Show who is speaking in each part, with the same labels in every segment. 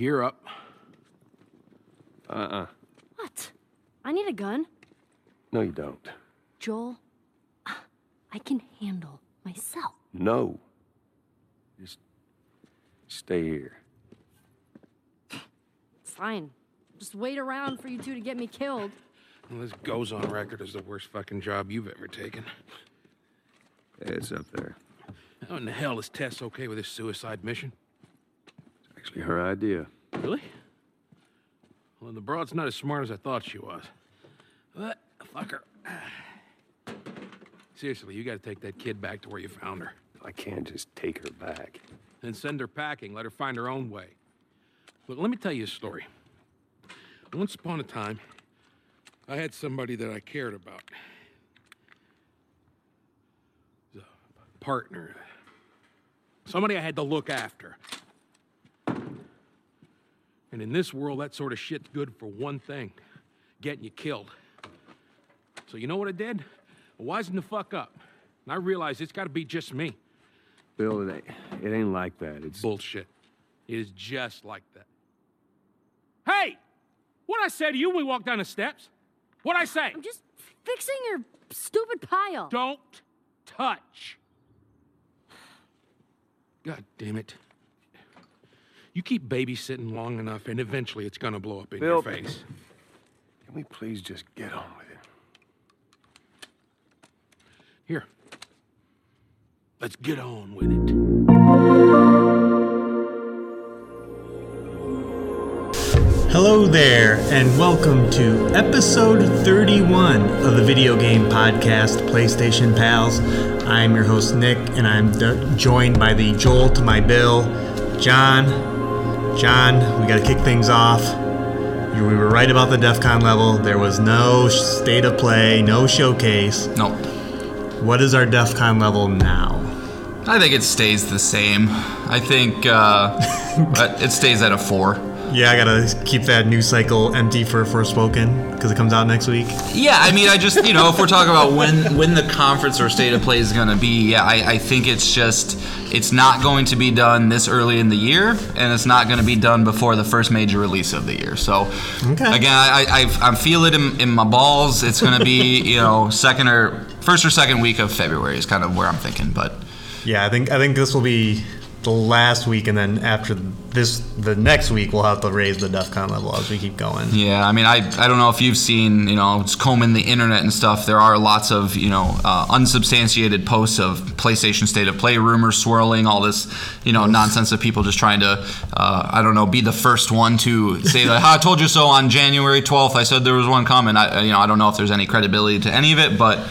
Speaker 1: gear up.
Speaker 2: Uh-uh.
Speaker 3: What? I need a gun.
Speaker 2: No, you don't.
Speaker 3: Joel, uh, I can handle myself.
Speaker 2: No. Just stay here.
Speaker 3: It's Fine. Just wait around for you two to get me killed.
Speaker 1: Well, this goes on record as the worst fucking job you've ever taken.
Speaker 2: It's up there.
Speaker 1: How in the hell is Tess okay with this suicide mission?
Speaker 2: Actually her idea.
Speaker 1: Really? Well, the broad's not as smart as I thought she was. But, fuck her. Seriously, you gotta take that kid back to where you found her.
Speaker 2: I can't just take her back.
Speaker 1: Then send her packing, let her find her own way. Look, let me tell you a story. Once upon a time, I had somebody that I cared about. A partner. Somebody I had to look after. And in this world, that sort of shit's good for one thing getting you killed. So, you know what I did? I wisened the fuck up. And I realized it's gotta be just me.
Speaker 2: Bill, it ain't, it ain't like that. It's
Speaker 1: Bullshit. It is just like that. Hey! What I say to you when we walk down the steps? What I say?
Speaker 3: I'm just fixing your stupid pile.
Speaker 1: Don't touch. God damn it. You keep babysitting long enough, and eventually it's gonna blow up in your face.
Speaker 2: Can we please just get on with it?
Speaker 1: Here. Let's get on with it.
Speaker 4: Hello there, and welcome to episode 31 of the video game podcast, PlayStation Pals. I'm your host, Nick, and I'm d- joined by the Joel to my Bill, Jon. Jon, we got to kick things off. You- We were right about the DEF CON level. There was no state of play, no showcase.
Speaker 5: Nope.
Speaker 4: What is our DEF CON level now?
Speaker 5: I think it stays the same. I think uh, but it stays at a four.
Speaker 4: Yeah, I gotta keep that news cycle empty for Forspoken because it comes out next week.
Speaker 5: Yeah, I mean, I just you know, if we're talking about when when the conference or state of play is going to be, yeah, I, I think it's just it's not going to be done this early in the year, and it's not going to be done before the first major release of the year. So,
Speaker 4: Okay.
Speaker 5: again, I I, I feel it in, in my balls. It's going to be you know second or first or second week of February is kind of where I'm thinking, but.
Speaker 4: Yeah, I think I think this will be the last week, and then after this, the next week we'll have to raise the DEF CON level as we keep going.
Speaker 5: Yeah, I mean, I, I don't know if you've seen, you know, just combing the internet and stuff. There are lots of, you know, uh, unsubstantiated posts of PlayStation State of Play rumors swirling, all this, you know, nonsense of people just trying to, uh, I don't know, be the first one to say like, I told you so on January 12th. I said there was one coming. I, you know, I don't know if there's any credibility to any of it, but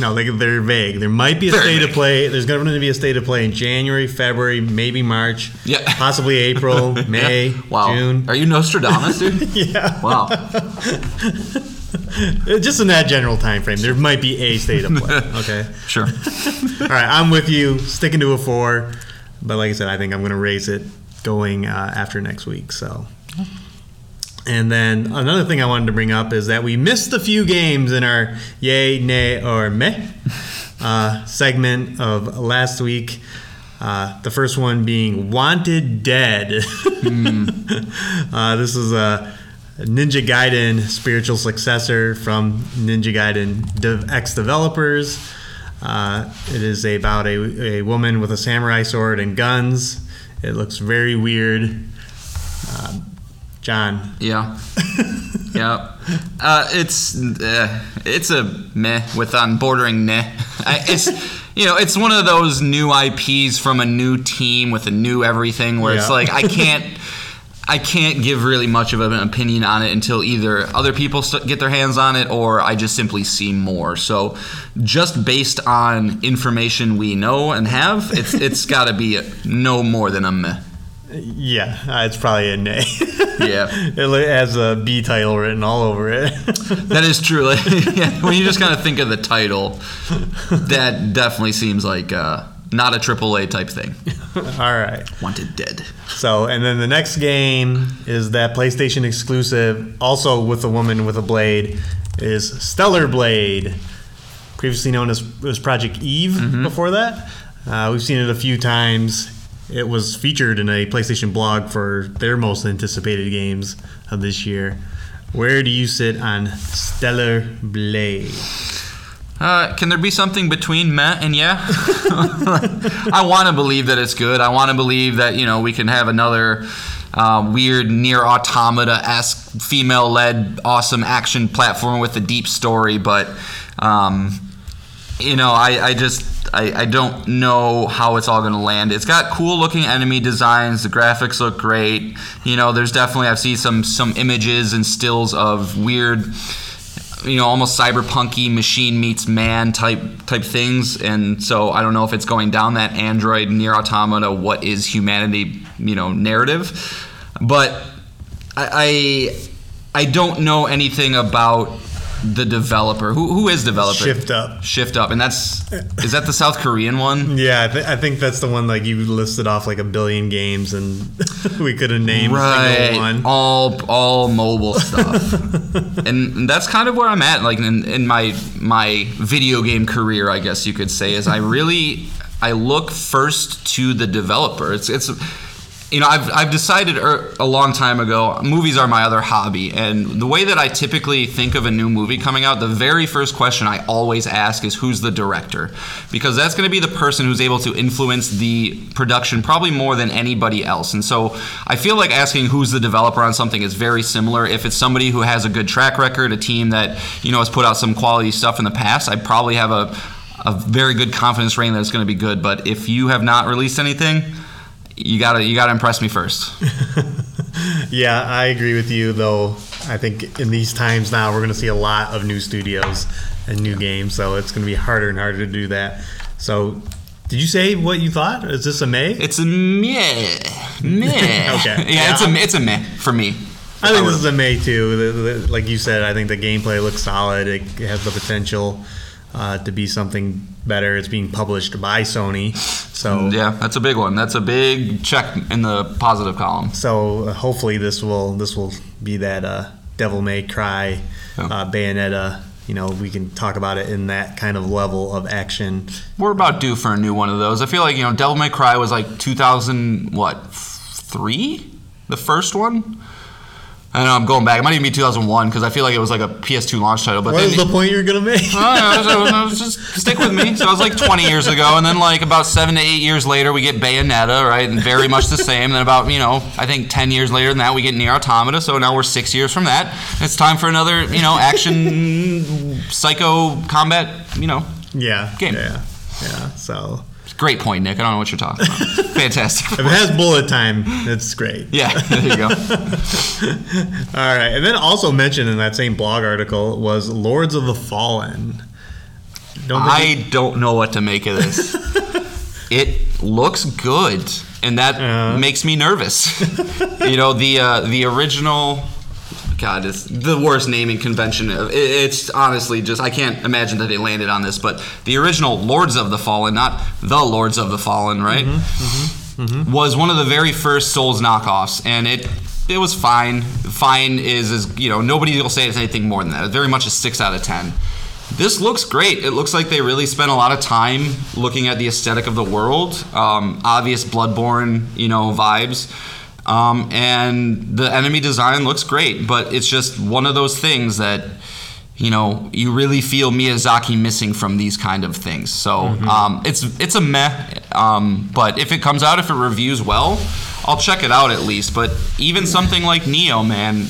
Speaker 4: No, they, they're vague. There might be a
Speaker 5: Very
Speaker 4: state of play. There's going to be a state of play in January, February, maybe March,
Speaker 5: Yeah.
Speaker 4: possibly April, May,
Speaker 5: wow.
Speaker 4: June.
Speaker 5: Are you Nostradamus, dude?
Speaker 4: Yeah,
Speaker 5: wow.
Speaker 4: just in that general time frame, there might be a state of play. Okay.
Speaker 5: Sure.
Speaker 4: All right, I'm with you. Sticking to a four, but like I said, I think I'm going to raise it going uh, after next week. So, and then another thing I wanted to bring up is that we missed a few games in our yay, nay, or meh uh, segment of last week. Uh, the first one being Wanted Dead. uh, this is a Ninja Gaiden spiritual successor from Ninja Gaiden ex developers. Uh, it is about a, a woman with a samurai sword and guns. It looks very weird. Jon,
Speaker 5: Yeah. yeah. Uh, it's uh, it's a meh with on bordering meh. I, it's you know it's one of those new IPs from a new team with a new everything where it's like I can't. I can't give really much of an opinion on it until either other people st- get their hands on it or I just simply see more. So, just based on information we know and have, it's it's got to be no more than a meh.
Speaker 4: Yeah, uh, it's probably a nay.
Speaker 5: Yeah.
Speaker 4: it has a B title written all over it.
Speaker 5: That is true. Like, yeah, when you just kind of think of the title, that definitely seems like uh, not a AAA type thing.
Speaker 4: all right.
Speaker 5: Wanted dead.
Speaker 4: So, and then the next game is that PlayStation exclusive, also with a woman with a blade, is Stellar Blade, previously known as, as Project Eve before that. Uh, we've seen it a few times. It was featured in a PlayStation blog for their most anticipated games of this year. Where do you sit on Stellar Blade?
Speaker 5: Uh, can there be something between meh and yeah? I want to believe that it's good. I want to believe that you know we can have another uh, weird NieR Automata esque female led awesome action platform with a deep story, but um, you know I, I just I, I don't know how it's all going to land. It's got cool looking enemy designs. The graphics look great. You know, there's definitely I've seen some some images and stills of weird you know almost cyberpunky machine meets man type type things and so i don't know if it's going down that android NieR Automata what is humanity you know narrative but i i, I don't know anything about the developer. Who, who is developer?
Speaker 4: Shift Up.
Speaker 5: shift up. And that's is that the south korean one?
Speaker 4: Yeah, I, th- I think that's the one like you listed off like a billion games, and we could have named a single one.
Speaker 5: all all mobile stuff. And, and that's kind of where i'm at like in, in my my video game career i guess you could say is i really i look first to the developer. It's it's you know i've, I've decided er, a long time ago movies are my other hobby. And the way that i typically think of a new movie coming out the very first question i always ask is who's the director? Because that's going to be the person who's able to influence the production probably more than anybody else. And so i feel like asking who's the developer on something is very similar. If it's somebody who has a good track record a team that you know has put out some quality stuff in the past i probably have a a very good confidence rating that it's going to be good. But if you have not released anything you gotta you gotta impress me first.
Speaker 4: Yeah, I agree with you though. I think in these times now we're to see a lot of new studios and new games, so it's to be harder and harder to do that. So, did you say what you thought? Is this a May?
Speaker 5: It's a meh, meh.
Speaker 4: Okay.
Speaker 5: Yeah, it's a it's a meh for me.
Speaker 4: I think this is a May too. Like you said, I think the gameplay looks solid. It has the potential uh, to be something better. It's being published by Sony, so
Speaker 5: Yeah, that's a big one. That's a big check in the positive column.
Speaker 4: so uh, hopefully this will this will be that uh, Devil May Cry,
Speaker 5: Yeah.
Speaker 4: uh, Bayonetta. You know, we can talk about it in that kind of level of action.
Speaker 5: We're about due for a new one of those. I feel like you know, Devil May Cry was like 2000 what three, the first one. I know I'm going back. It might even be 2001 because I feel like it was like a PS2 launch title. But
Speaker 4: What is the point you're gonna make?
Speaker 5: Oh, no, so- so just stick with me. So it was like 20 years ago, and then like about seven to eight years later, we get Bayonetta, right? And very much the same. And then about you know, I think 10 years later than that, we get NieR Automata. So now we're six years from that. It's time for another you know action psycho combat. You know,
Speaker 4: yeah,
Speaker 5: Game.
Speaker 4: yeah, yeah. So
Speaker 5: great point, Nick. I don't know what you're talking about. Fantastic.
Speaker 4: if it has bullet time, it's great.
Speaker 5: Yeah, there you go.
Speaker 4: All right, and then also mentioned in that same blog article was Lords of the Fallen. Don't
Speaker 5: I don't know what to make of this. it looks good, and that
Speaker 4: Uh-huh.
Speaker 5: makes me nervous. you know, the uh, the original. God, it's the worst naming convention. It- It's honestly just I can't imagine that they landed on this, but the original Lords of the Fallen, not the Lords of the Fallen, right?
Speaker 4: Mm-hmm,
Speaker 5: Was one of the very first Souls knockoffs, and it it was fine. Fine is is you know nobody will say it's anything more than that. It's very much a six out of ten. This looks great. It looks like they really spent a lot of time looking at the aesthetic of the world. Um, obvious Bloodborne, you know, vibes. Um, and the enemy design looks great, but it's just one of those things that, you know, you really feel Miyazaki missing from these kind of things. So um, it's it's a meh. Um, but if it comes out, if it reviews well, I'll check it out at least. But even something like Nioh, man,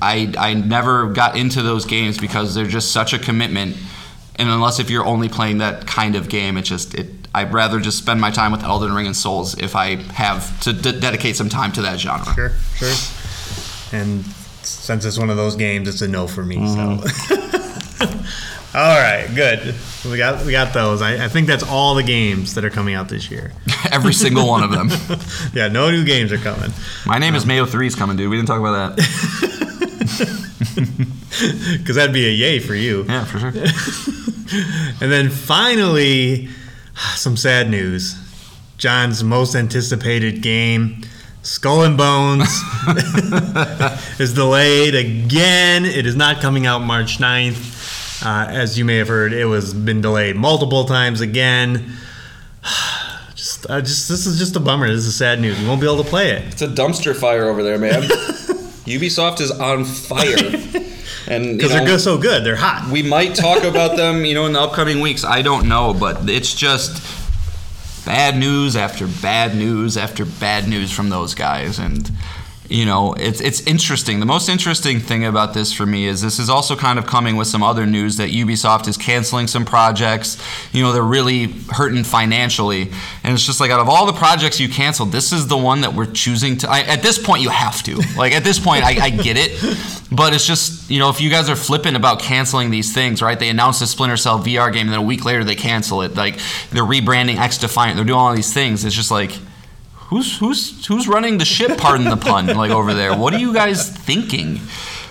Speaker 5: I I never got into those games because they're just such a commitment. And unless if you're only playing that kind of game, it just it. I'd rather just spend my time with Elden Ring and Souls if I have to d- dedicate some time to that genre.
Speaker 4: Sure, sure. And since it's one of those games, it's a no for me. So. Mm-hmm. all right, good. We got we got those. I, I think that's all the games that are coming out this year.
Speaker 5: Every single one of them.
Speaker 4: Yeah, no new games are coming.
Speaker 5: My name is um, Mayo Three's coming, dude. We didn't talk about that.
Speaker 4: Because that'd be a yay for you.
Speaker 5: Yeah, for sure.
Speaker 4: And then finally, some sad news. Jon's most anticipated game, Skull and Bones, is delayed again. It is not coming out March 9th. Uh, as you may have heard, it was been delayed multiple times again. Just I just this is just a bummer. This is sad news. We won't be able to play it.
Speaker 6: It's a dumpster fire over there, man. Ubisoft is on fire, and
Speaker 4: Because they're good, so good. They're hot.
Speaker 6: we might talk about them, you know, in the upcoming weeks.
Speaker 5: I don't know, but it's just bad news after bad news after bad news from those guys, and you know, it's it's interesting. The most interesting thing about this for me is this is also kind of coming with some other news that Ubisoft is canceling some projects. You know, they're really hurting financially, and it's just like out of all the projects you canceled, this is the one that we're choosing to. I, at this point, you have to. Like at this point, I, I get it, but it's just you know, if you guys are flippant about canceling these things, right? They announced a Splinter Cell VR game, and then a week later they cancel it. Like they're rebranding XDefiant, they're doing all these things. It's just like who's who's who's running the ship? Pardon the pun. Like over there, what are you guys thinking?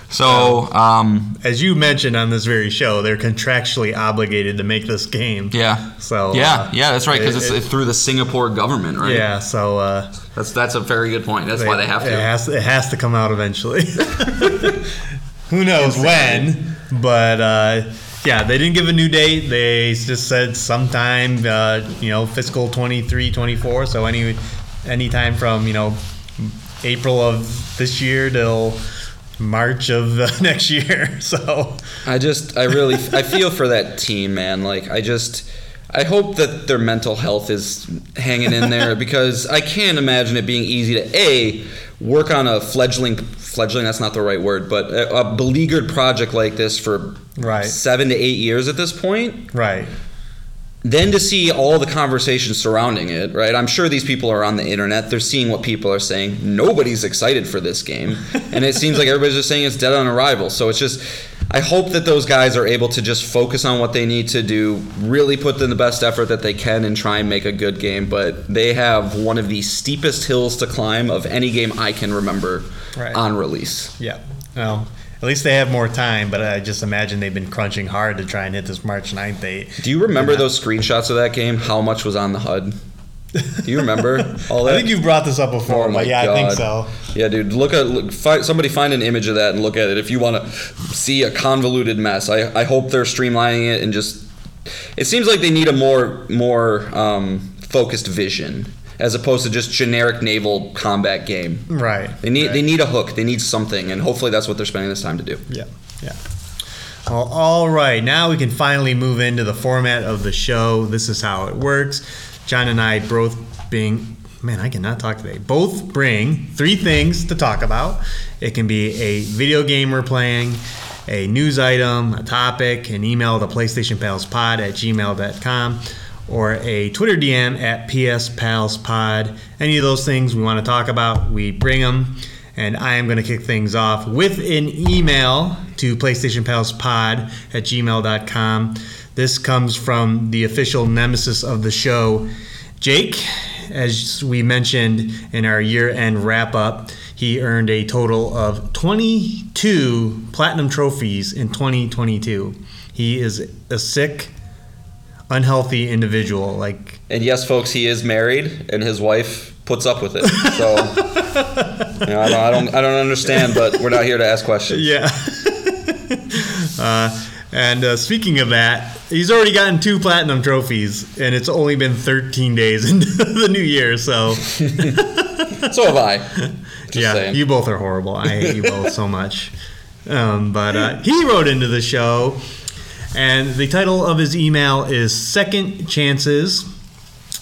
Speaker 5: So um,
Speaker 4: As you mentioned on this very show, they're contractually obligated to make this game.
Speaker 5: yeah,
Speaker 4: So
Speaker 5: yeah,
Speaker 4: uh,
Speaker 5: yeah, that's right because
Speaker 4: it-
Speaker 5: it's through the Singapore government, right?
Speaker 4: Yeah. So uh,
Speaker 5: that's that's a very good point. That's why they have
Speaker 4: It
Speaker 5: to.
Speaker 4: has, it has to come out eventually. Who knows when? But uh, yeah, they didn't give a new date. They just said sometime, uh, you know, fiscal 23, 24. So any anytime from you know April of this year till March of uh, next year. So
Speaker 6: I just, I really, I feel for that team, man. Like, I just, I hope that their mental health is hanging in there because I can't imagine it being easy to a work on a fledgling, fledgling. That's not the right word, but a, a beleaguered project like this for
Speaker 4: Right.
Speaker 6: seven to eight years at this point.
Speaker 4: right.
Speaker 6: Then to see all the conversations surrounding it, right? I'm sure these people are on the internet. They're seeing what people are saying. Nobody's excited for this game. and it seems like everybody's just saying it's dead on arrival. So it's just, I hope that those guys are able to just focus on what they need to do, really put in the best effort that they can, and try and make a good game. But they have one of the steepest hills to climb of any game I can remember
Speaker 4: Right.
Speaker 6: on release.
Speaker 4: Yeah. Well, at least they have more time, but I just imagine they've been crunching hard to try and hit this March 9th date.
Speaker 6: Do you remember those screenshots of that game? How much was on the HUD? Do you remember all that?
Speaker 4: I think you've brought this up before,
Speaker 6: Oh
Speaker 4: but yeah, I think so.
Speaker 6: Yeah, dude. Look at look, find, somebody find an image of that and look at it if you want to see a convoluted mess. I, I hope they're streamlining it and just. It seems like they need a more more um, focused vision as opposed to just generic naval combat game.
Speaker 4: Right.
Speaker 6: They need
Speaker 4: right.
Speaker 6: they need a hook. They need something, and hopefully that's what they're spending this time to do.
Speaker 4: Yeah, yeah. Well, all right. Now we can finally move into the format of the show. This is how it works. Jon and I both being man, I cannot talk today. Both bring three things to talk about. It can be a video game we're playing, a news item, a topic, an email to PlayStationPalsPod at gmail.com, or a Twitter DM at PSPalsPod. Any of those things we want to talk about, we bring them. And I am going to kick things off with an email to PlayStationPalsPod at gmail.com. This comes from the official nemesis of the show, Jake. As we mentioned in our year end wrap up, he earned a total of 22 platinum trophies in 2022. He is a sick, unhealthy individual. Like,
Speaker 6: And yes, folks, he is married, and his wife puts up with it. So you know, I, don't, I don't I don't understand, but we're not here to ask questions.
Speaker 4: yeah. uh, and uh, speaking of that, he's already gotten two platinum trophies, and it's only been 13 days into the new year. So,
Speaker 6: So have I. Just
Speaker 4: yeah,
Speaker 6: saying.
Speaker 4: you both are horrible. I hate you both so much. Um, but uh, he wrote into the show, and the title of his email is Second Chances.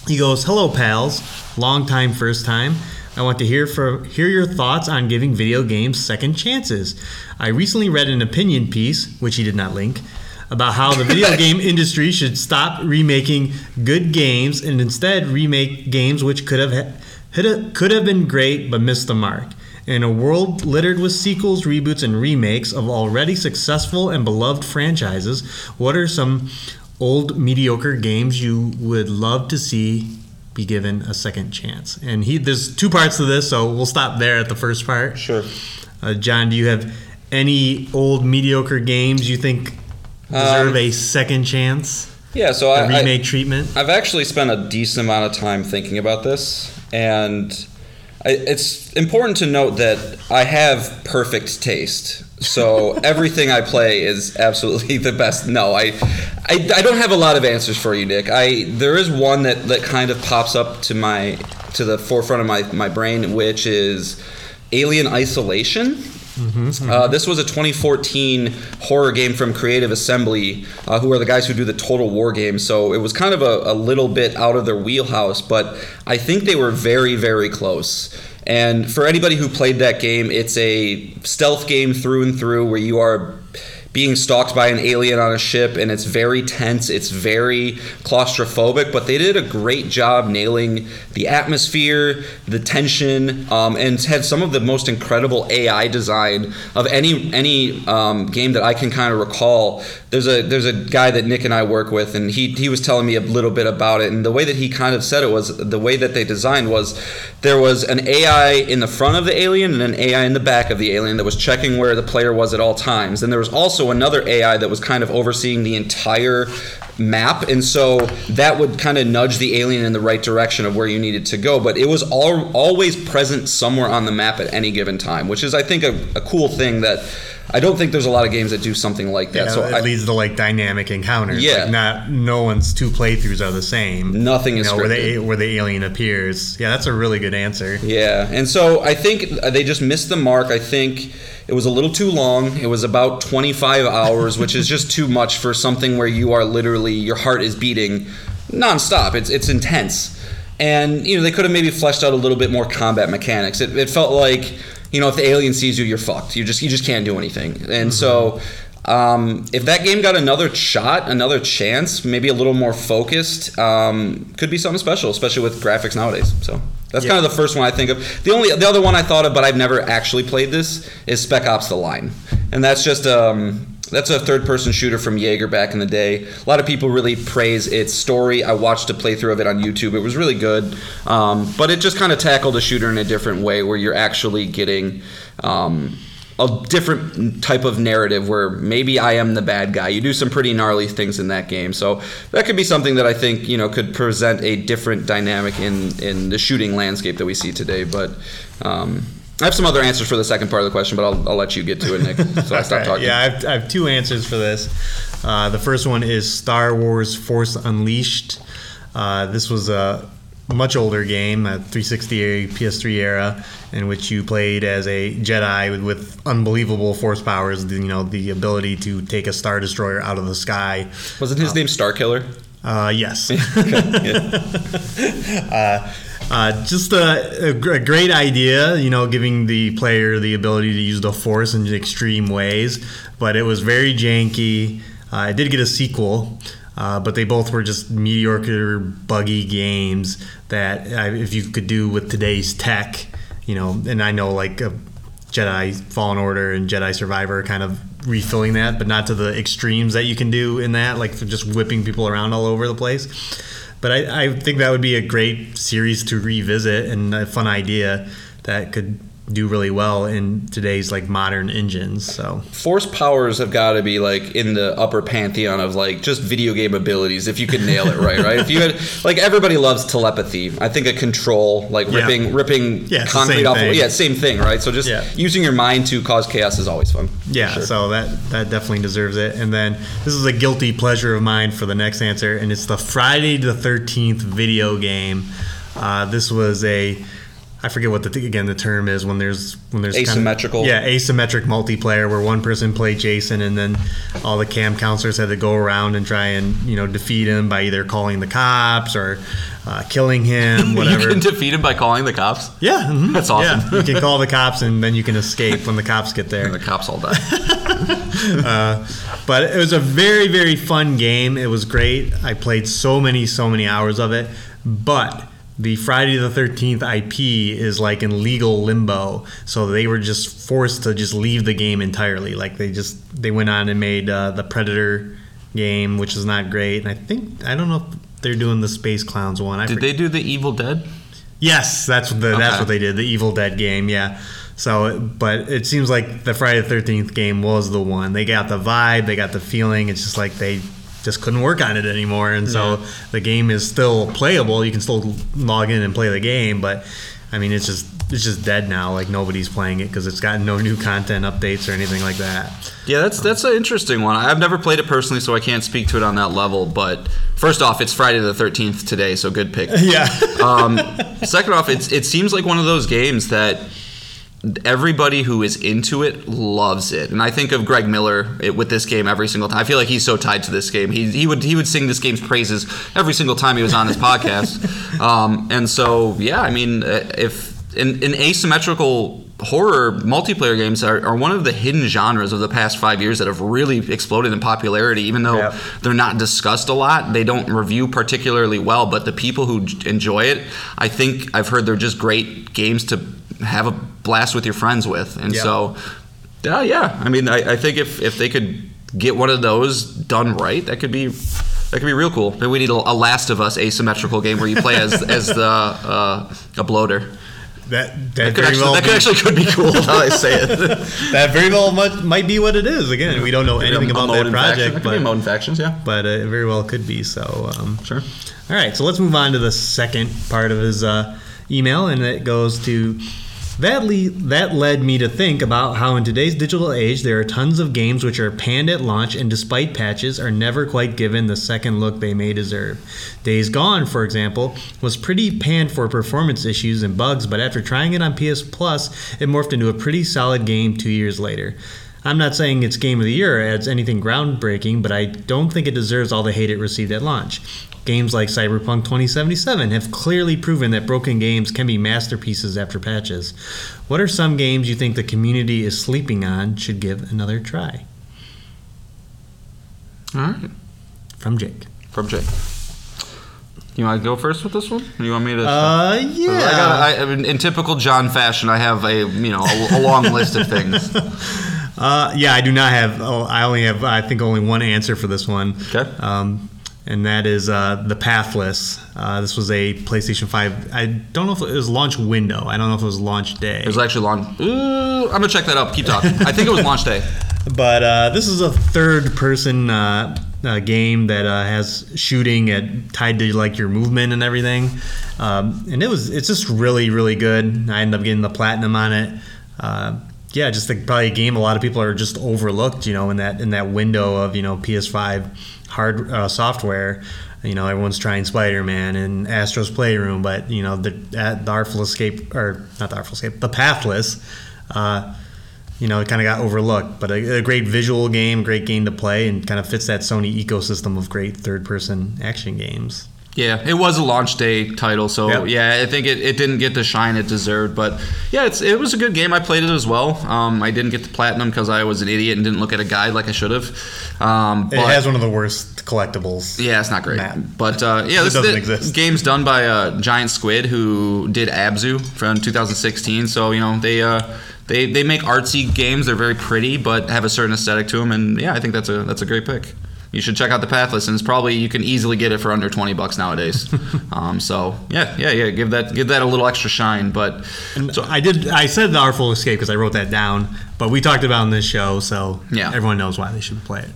Speaker 4: He goes, "Hello, pals. Long time, first time. I want to hear for hear your thoughts on giving video games second chances. I recently read an opinion piece, which he did not link, about how the video game industry should stop remaking good games and instead remake games which could have could have been great but missed the mark. In a world littered with sequels, reboots, and remakes of already successful and beloved franchises, what are some old mediocre games you would love to see be given a second chance? And he there's two parts to this, so we'll stop there at the first part.
Speaker 6: Sure.
Speaker 4: Uh, Jon, do you have any old mediocre games you think deserve
Speaker 6: Um,
Speaker 4: a second chance,
Speaker 6: Yeah, so
Speaker 4: a
Speaker 6: I,
Speaker 4: remake treatment?
Speaker 6: I've actually spent a decent amount of time thinking about this, and
Speaker 5: I, it's important to note that I have perfect taste. So everything I play is absolutely the best. No, I, I, I don't have a lot of answers for you, Nick. I there is one that, that kind of pops up to my to the forefront of my, my brain, which is Alien Isolation. Uh, this was a 2014 horror game from Creative Assembly, uh, who are the guys who do the Total War games. So it was kind of a, a little bit out of their wheelhouse, but I think they were very, very close. And for anybody who played that game, it's a stealth game through and through where you are being stalked by an alien on a ship and it's very tense it's very claustrophobic but they did a great job nailing the atmosphere the tension um, and had some of the most incredible ai design of any any um, game that i can kind of recall. There's a there's a guy that nick and i work with and he, he was telling me a little bit about it and the way that he kind of said it was the way that they designed was there was an ai in the front of the alien and an ai in the back of the alien that was checking where the player was at all times and there was also another AI that was kind of overseeing the entire map and so that would kind of nudge the alien in the right direction of where you needed to go but it was all, always present somewhere on the map at any given time which is i think a, a cool thing that i don't think there's a lot of games that do something like that
Speaker 4: Yeah,
Speaker 5: so
Speaker 4: it
Speaker 5: I,
Speaker 4: leads to like dynamic encounters.
Speaker 5: Yeah.
Speaker 4: like not no one's two playthroughs are the same.
Speaker 5: Nothing
Speaker 4: you
Speaker 5: is
Speaker 4: know, where the where the alien appears. Yeah, that's a really good answer.
Speaker 5: Yeah, and so I think they just missed the mark. I think it was a little too long. It was about 25 hours, which is just too much for something where you are literally your heart is beating nonstop. It's it's intense, and you know they could have maybe fleshed out a little bit more combat mechanics. It, it felt like you know if the alien sees you, you're fucked. You just you just can't do anything, and so. Um, if that game got another shot, another chance, maybe a little more focused, um, could be something special, especially with graphics nowadays. So that's kind of the first one I think of. The only the other one I thought of, but I've never actually played this, is Spec Ops: The Line, and that's just um, that's a third-person shooter from Yager back in the day. A lot of people really praise its story. I watched a playthrough of it on YouTube. It was really good, um, but it just kind of tackled a shooter in a different way, where you're actually getting. Um, a different type of narrative where maybe I am the bad guy. You do some pretty gnarly things in that game, so that could be something that I think you know could present a different dynamic in in the shooting landscape that we see today. But um, I have some other answers for the second part of the question, but I'll, I'll let you get to it, Nick. So I stop talking.
Speaker 4: Yeah, I have, I have two answers for this. Uh, the first one is Star Wars Force Unleashed. Uh, this was a much older game, a 360 PS3 era, in which you played as a Jedi with, with unbelievable force powers. You know, the ability to take a star destroyer out of the sky.
Speaker 5: Wasn't his name Starkiller?
Speaker 4: Uh, yes. uh, uh, just a, a great idea, you know, giving the player the ability to use the force in extreme ways. But it was very janky. Uh, I did get a sequel, uh, but they both were just mediocre, buggy games that uh, if you could do with today's tech, you know, and I know like a Jedi Fallen Order and Jedi Survivor kind of refilling that, but not to the extremes that you can do in that, like just whipping people around all over the place. But I, I think that would be a great series to revisit and a fun idea that could do really well in today's like modern engines. So
Speaker 5: Force powers have got to be like in the upper pantheon of like just video game abilities if you could nail it right, right? If you had like everybody loves telepathy. I think a control like
Speaker 4: Yeah.
Speaker 5: ripping ripping
Speaker 4: Yeah,
Speaker 5: concrete off.
Speaker 4: Thing.
Speaker 5: yeah, same thing, right? So just
Speaker 4: Yeah.
Speaker 5: using your mind to cause chaos is always fun.
Speaker 4: Yeah,
Speaker 5: Sure.
Speaker 4: so that that definitely deserves it. And then this is a guilty pleasure of mine for the next answer, and it's the Friday the Thirteenth video game. Uh, this was a I forget what the th- again the term is when there's when there's kind of-
Speaker 5: Asymmetrical?
Speaker 4: yeah, asymmetric multiplayer where one person played Jason and then all the camp counselors had to go around and try and you know defeat him by either calling the cops or uh, killing him, whatever.
Speaker 7: You can defeat him by calling the cops.
Speaker 4: yeah, mhm.
Speaker 7: That's awesome.
Speaker 4: Yeah, you can call the cops and then you can escape when the cops get there.
Speaker 7: And the cops all die.
Speaker 4: but it was a very very fun game it was great i played so many so many hours of it but the friday the 13th ip is like in legal limbo so they were just forced to just leave the game entirely like they just they went on and made uh, the predator game which is not great and i think i don't know if they're doing the space clowns one I
Speaker 7: Did
Speaker 4: forget-
Speaker 7: they do the Evil Dead?
Speaker 4: Yes, that's what the, that's what they did. The Evil Dead game, yeah. So, but it seems like the Friday the Thirteenth game was the one. They got the vibe, they got the feeling. It's just like they just couldn't work on it anymore, and so the game is still playable. You can still log in and play the game, but I mean, it's just it's just dead now. Like nobody's playing it because it's got no new content updates or anything like that.
Speaker 5: Yeah, that's that's an interesting one. I've never played it personally, so I can't speak to it on that level. But first off, it's Friday the Thirteenth today, so good pick.
Speaker 4: Yeah.
Speaker 5: Um, second off, it's it seems like one of those games that everybody who is into it loves it. And I think of Greg Miller with this game every single time. I feel like he's so tied to this game. He, he would he would sing this game's praises every single time he was on his podcast. Um, and so yeah, I mean, uh, if in, in asymmetrical horror multiplayer games are, are one of the hidden genres of the past five years that have really exploded in popularity even though
Speaker 4: Yep.
Speaker 5: they're not discussed a lot they don't review particularly well but the people who enjoy it i think i've heard they're just great games to have a blast with your friends with and
Speaker 4: Yep.
Speaker 5: so yeah yeah i mean I, I think if, if they could get one of those done right that could be that could be real cool. Maybe we need a, a Last of Us asymmetrical game where you play as as the uh, a bloater.
Speaker 4: That that,
Speaker 5: That could actually
Speaker 4: well
Speaker 5: that
Speaker 4: be,
Speaker 5: could actually could be cool. Now I say it.
Speaker 4: that very well might, might be what it is. Again, we don't know anything
Speaker 5: A
Speaker 4: about
Speaker 5: mode
Speaker 4: that
Speaker 5: faction.
Speaker 4: project,
Speaker 5: could
Speaker 4: but
Speaker 5: mode in factions, yeah.
Speaker 4: but uh, it very well could be. So um,
Speaker 5: Sure.
Speaker 4: All right, so let's move on to the second part of his uh, email, and it goes to that. Le- that led me to think about how in today's digital age there are tons of games which are panned at launch and, despite patches, are never quite given the second look they may deserve. Days Gone, for example, was pretty panned for performance issues and bugs, but after trying it on PS Plus, it morphed into a pretty solid game two years later. I'm not saying it's game of the year or adds anything groundbreaking, but I don't think it deserves all the hate it received at launch. Games like Cyberpunk 2077 have clearly proven that broken games can be masterpieces after patches. What are some games you think the community is sleeping on should give another try?
Speaker 5: All right.
Speaker 4: From Jake.
Speaker 5: From Jake. You want to go first with this one? Or you want me to?
Speaker 4: Uh,
Speaker 5: I
Speaker 4: yeah.
Speaker 5: got, I, I in typical Jon fashion, I have a you know a, a long list of things.
Speaker 4: Uh, yeah, I do not have. Oh, I only have. I think only one answer for this one.
Speaker 5: Okay.
Speaker 4: Um, and that is uh, the Pathless. Uh, this was a PlayStation 5. I don't know if it was launch window. I don't know if it was launch day.
Speaker 5: It was actually launch. Ooh, I'm gonna check that up. Keep talking. I think it was launch day.
Speaker 4: But uh, this is a third-person uh, uh, game that uh, has shooting at, tied to like your movement and everything, um, and it was it's just really really good. I ended up getting the platinum on it. Yeah, just like probably a game a lot of people are just overlooked, you know, in that in that window of you know PS5 hard uh, software. You know, everyone's trying Spider-Man and Astro's Playroom, but you know the the Artful Escape or not the Artful Escape, the Pathless. Uh, you know, it kind of got overlooked. But a, a great visual game, great game to play, and kind of fits that Sony ecosystem of great third-person action games.
Speaker 5: Yeah, it was a launch day title, so
Speaker 4: Yep.
Speaker 5: yeah, I think it, it didn't get the shine it deserved. But yeah, it's it was a good game. I played it as well. Um, I didn't get the platinum because I was an idiot and didn't look at a guide like I should have. Um,
Speaker 4: It has one of the worst collectibles.
Speaker 5: Yeah, it's not great.
Speaker 4: Map.
Speaker 5: But uh, yeah, this
Speaker 4: doesn't
Speaker 5: the
Speaker 4: exist.
Speaker 5: game's done by uh, Giant Squid, who did Abzu from 2016. So you know they uh, they they make artsy games. They're very pretty, but have a certain aesthetic to them. And yeah, I think that's a that's a great pick. You should check out the Pathless, and it's probably you can easily get it for under 20 bucks nowadays. um, so yeah, yeah, yeah. Give that give that a little extra shine. But
Speaker 4: And so I did. I said the Artful Escape because I wrote that down, but we talked about it on this show, so
Speaker 5: Yeah.
Speaker 4: everyone knows why they should play it.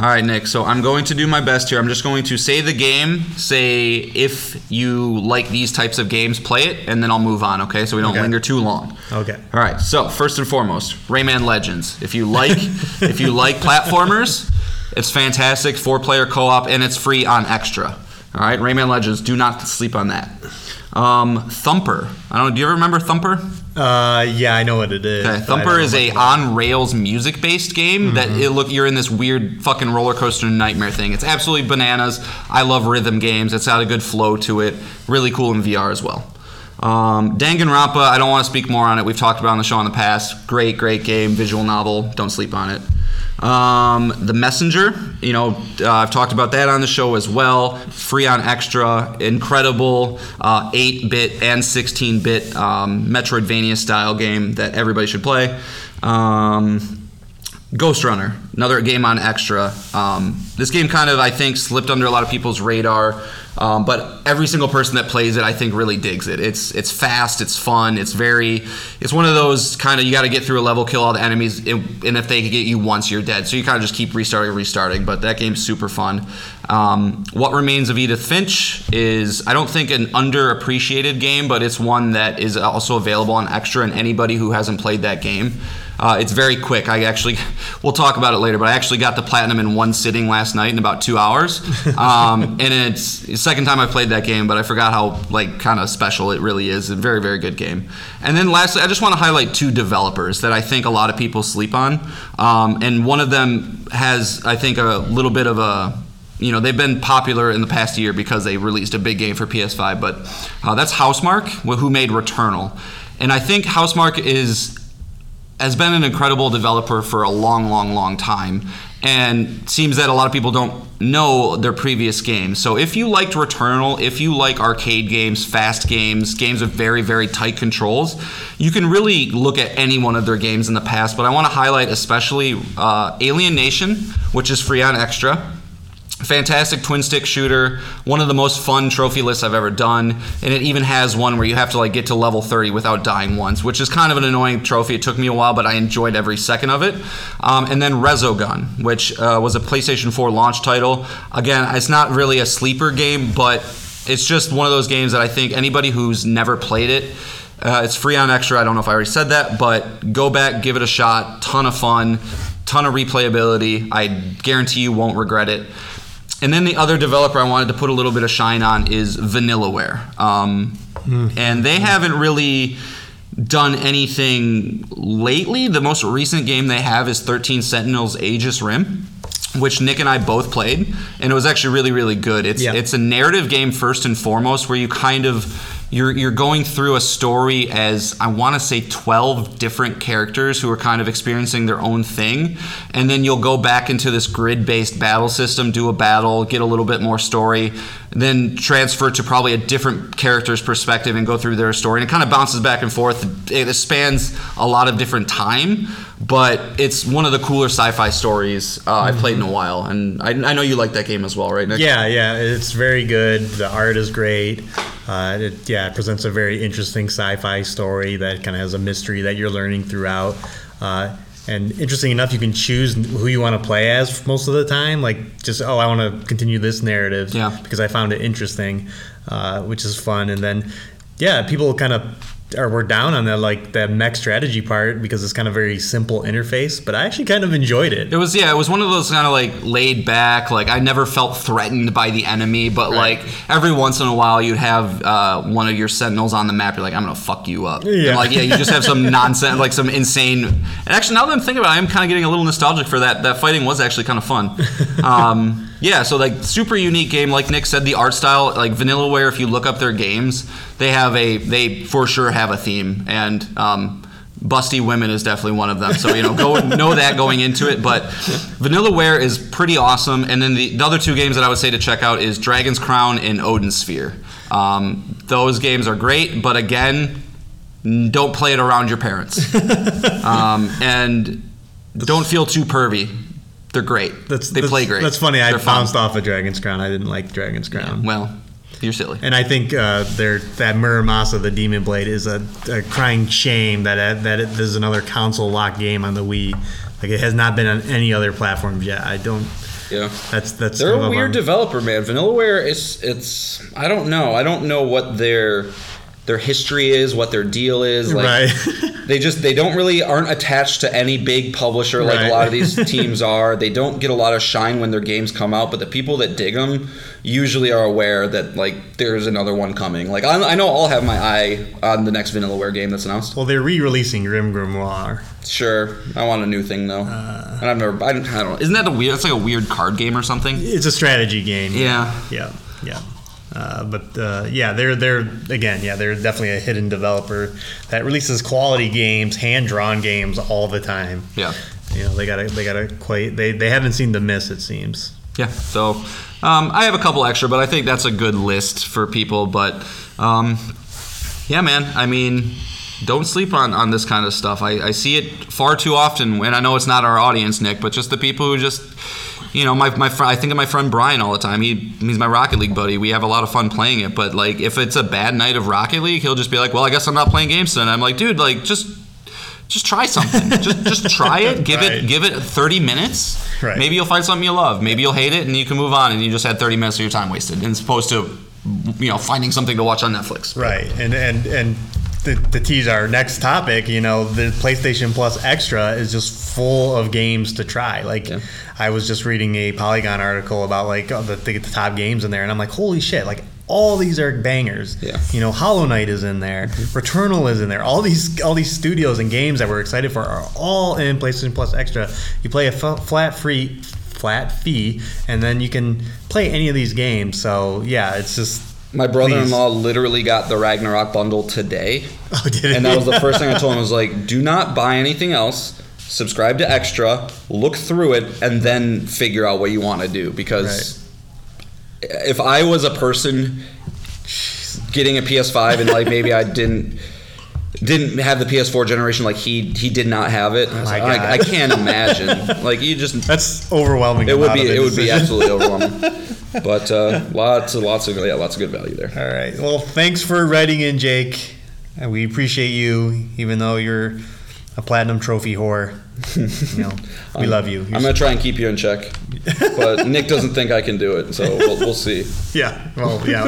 Speaker 5: All right, Nick. So I'm going to do my best here. I'm just going to say the game, say if you like these types of games, play it, and then I'll move on. Okay, so we don't
Speaker 4: Okay.
Speaker 5: linger too long.
Speaker 4: Okay.
Speaker 5: All right. So first and foremost, Rayman Legends. If you like, if you like platformers, it's fantastic. Four-player co-op, and it's free on Extra. All right, Rayman Legends. Do not sleep on that. Um, Thumper. I don't. Do you ever remember Thumper?
Speaker 4: Uh, yeah, I know what it is.
Speaker 5: Okay, Thumper is a on rails music based game that
Speaker 4: Mm-hmm.
Speaker 5: it look you're in this weird fucking roller coaster nightmare thing. It's absolutely bananas. I love rhythm games. It's got a good flow to it. Really cool in VR as well. Um, Danganronpa. I don't want to speak more on it. We've talked about it on the show in the past. Great, great game. Visual novel. Don't sleep on it. Um, the Messenger, you know, uh, I've talked about that on the show as well. Free on Extra, incredible uh, 8-bit and 16-bit um, Metroidvania style game that everybody should play. Um, Ghostrunner, another game on Extra. Um, this game kind of, I think, slipped under a lot of people's radar Um, but every single person that plays it, I think, really digs it. It's it's fast, it's fun, it's very, it's one of those kind of you got to get through a level, kill all the enemies, and if they get you once, you're dead. So you kind of just keep restarting, restarting. But that game's super fun. Um, what Remains of Edith Finch is, I don't think, an underappreciated game, but it's one that is also available on Extra, and anybody who hasn't played that game. Uh, it's very quick. I actually, we'll talk about it later, but I actually got the platinum in one sitting last night in about two hours. Um, and it's the second time I played that game, but I forgot how like kind of special it really is. A very, very good game. And then lastly, I just want to highlight two developers that I think a lot of people sleep on. Um, and one of them has, I think, a little bit of a you know they've been popular in the past year because they released a big game for PS5. But uh, that's Housemarque, wh- who made Returnal, and I think Housemarque is has been an incredible developer for a long, long, long time. And seems that a lot of people don't know their previous games. So if you liked Returnal, if you like arcade games, fast games, games with very, very tight controls, you can really look at any one of their games in the past. But I want to highlight especially uh, Alienation, which is free on Extra fantastic twin stick shooter one of the most fun trophy lists i've ever done and it even has one where you have to like get to level 30 without dying once which is kind of an annoying trophy. It took me a while but i enjoyed every second of it. Um, and then resogun which uh, was a playstation 4 launch title. Again it's not really a sleeper game but it's just one of those games that i think anybody who's never played it uh, it's free on extra. I don't know if i already said that but go back give it a shot. Ton of fun ton of replayability. I guarantee you won't regret it and then the other developer I wanted to put a little bit of shine on is Vanillaware. Um, And they haven't really done anything lately. The most recent game they have is 13 Sentinels Aegis Rim. Which Nick and I both played, and it was actually really, really good. It's
Speaker 4: Yeah.
Speaker 5: it's a narrative game first and foremost, where you kind of you're you're going through a story as I want to say 12 different characters who are kind of experiencing their own thing. And then you'll go back into this grid-based battle system do a battle get a little bit more story then transfer to probably a different character's perspective and go through their story. And it kind of bounces back and forth. It spans a lot of different time but it's one of the cooler sci-fi stories uh, I've played in a while and I, I know you like that game as well right Nick?
Speaker 4: Yeah, yeah, it's very good. The art is great. Uh, it, yeah, it presents a very interesting sci-fi story that kind of has a mystery that you're learning throughout. Uh, and interesting enough, you can choose who you want to play as most of the time. Like just oh, I want to continue this narrative
Speaker 5: Yeah.
Speaker 4: because I found it interesting, uh, which is fun. And then yeah, people kind of are were down on that like that mech strategy part because it's kind of very simple interface. But I actually kind of enjoyed it.
Speaker 5: It was yeah, it was one of those kind of like laid back. Like I never felt threatened by the enemy, but like every once in a while you'd have uh, one of your sentinels on the map. You're like, I'm gonna fuck you up.
Speaker 4: Yeah.
Speaker 5: And like yeah, you just have some nonsense, like some insane. And actually, now that I'm thinking about, it, I'm kind of getting a little nostalgic for that. That fighting was actually kind of fun. Um, yeah, so like super unique game. Like Nick said, the art style, like Vanillaware. If you look up their games, they have a they for sure have a theme and. Um, Busty women is definitely one of them, so you know go know that going into it. But Vanillaware is pretty awesome, and then the, the other two games that I would say to check out is Dragon's Crown and Odin Sphere. Um, those games are great, but again, don't play it around your parents, um, and don't feel too pervy. They're great.
Speaker 4: That's
Speaker 5: they
Speaker 4: that's-
Speaker 5: play great.
Speaker 4: That's funny. I
Speaker 5: They're fun.
Speaker 4: bounced off of Dragon's Crown. I didn't like Dragon's Crown.
Speaker 5: Well, you're silly.
Speaker 4: And I think uh, there that Muramasa, the Demon Blade, is a, a crying shame that uh, that it, there's another console locked game on the Wii. Like it has not been on any other platforms yet. I don't.
Speaker 6: Yeah.
Speaker 4: That's that's.
Speaker 6: They're a weird
Speaker 4: bummer.
Speaker 6: developer, man. Vanillaware is it's I don't know. I don't know what their their history is, what their deal is. Like
Speaker 4: Right.
Speaker 6: they just they don't really aren't attached to any big publisher like
Speaker 4: Right.
Speaker 6: a lot of these teams are. They don't get a lot of shine when their games come out, but the people that dig them usually are aware that like there's another one coming. Like I, I know I'll have my eye on the next Vanillaware game that's announced.
Speaker 4: Well, they're re-releasing GrimGrimoire.
Speaker 6: Sure, I want a new thing though,
Speaker 4: Uh.
Speaker 6: and I've never I don't, I don't know.
Speaker 5: Isn't that a weird? It's like a weird card game or something.
Speaker 4: It's a strategy game.
Speaker 5: Yeah.
Speaker 4: Yeah. Yeah. Uh, but uh, yeah, they're they're again, yeah, they're definitely a hidden developer that releases quality games, hand drawn games all the time.
Speaker 5: Yeah.
Speaker 4: You know, they gotta they gotta quite they they haven't seen the miss. It seems.
Speaker 5: Yeah. So um, I have a couple extra, but I think that's a good list for people. But um, yeah, man. I mean, don't sleep on, on this kind of stuff. I, I see it far too often, and I know it's not our audience, Nick, but just the people who just you know, my, my friend, I think of my friend Brian all the time. He he's my Rocket League buddy. We have a lot of fun playing it. But like, if it's a bad night of Rocket League, he'll just be like, "Well, I guess I'm not playing games tonight." I'm like, dude, like just just try something. just just try it. Give
Speaker 4: Right.
Speaker 5: it give it 30 minutes.
Speaker 4: Right.
Speaker 5: Maybe you'll find something you love. Maybe you'll hate it, and you can move on, and you just had 30 minutes of your time wasted, as opposed to you know finding something to watch on Netflix.
Speaker 4: Right, and and and to, to tease our next topic, you know, the PlayStation Plus Extra is just full of games to try. Like,
Speaker 6: Yeah.
Speaker 4: I was just reading a Polygon article about like oh, the, the top games in there, and I'm like, holy shit! Like all these are bangers.
Speaker 6: Yeah.
Speaker 4: You know, Hollow Knight is in there, mm-hmm. Returnal is in there. All these all these studios and games that we're excited for are all in PlayStation Plus Extra. You play a f- flat free flat fee, and then you can play any of these games. So yeah, it's just.
Speaker 6: My brother-in-law literally got the Ragnarok bundle today,
Speaker 4: Oh, did
Speaker 6: and that was the first thing I told him. Was like, do not buy anything else. Subscribe to Extra, look through it, and then figure out what you want to do. Because if I was a person getting a PS5 and like maybe I didn't didn't have the PS4 generation, like he he did not have it. I, was
Speaker 4: My
Speaker 6: like, I, I can't imagine. like you just
Speaker 4: That's overwhelming.
Speaker 6: it would be it would be absolutely overwhelming. But uh, lots of lots of yeah lots of good value there.
Speaker 4: All right. Well, thanks for writing in, Jake. We appreciate you, even though you're a platinum trophy whore. You know, we love you.
Speaker 6: I'm gonna try and keep you in check, but Nick doesn't think I can do it, so we'll, we'll see.
Speaker 4: yeah. Well, yeah.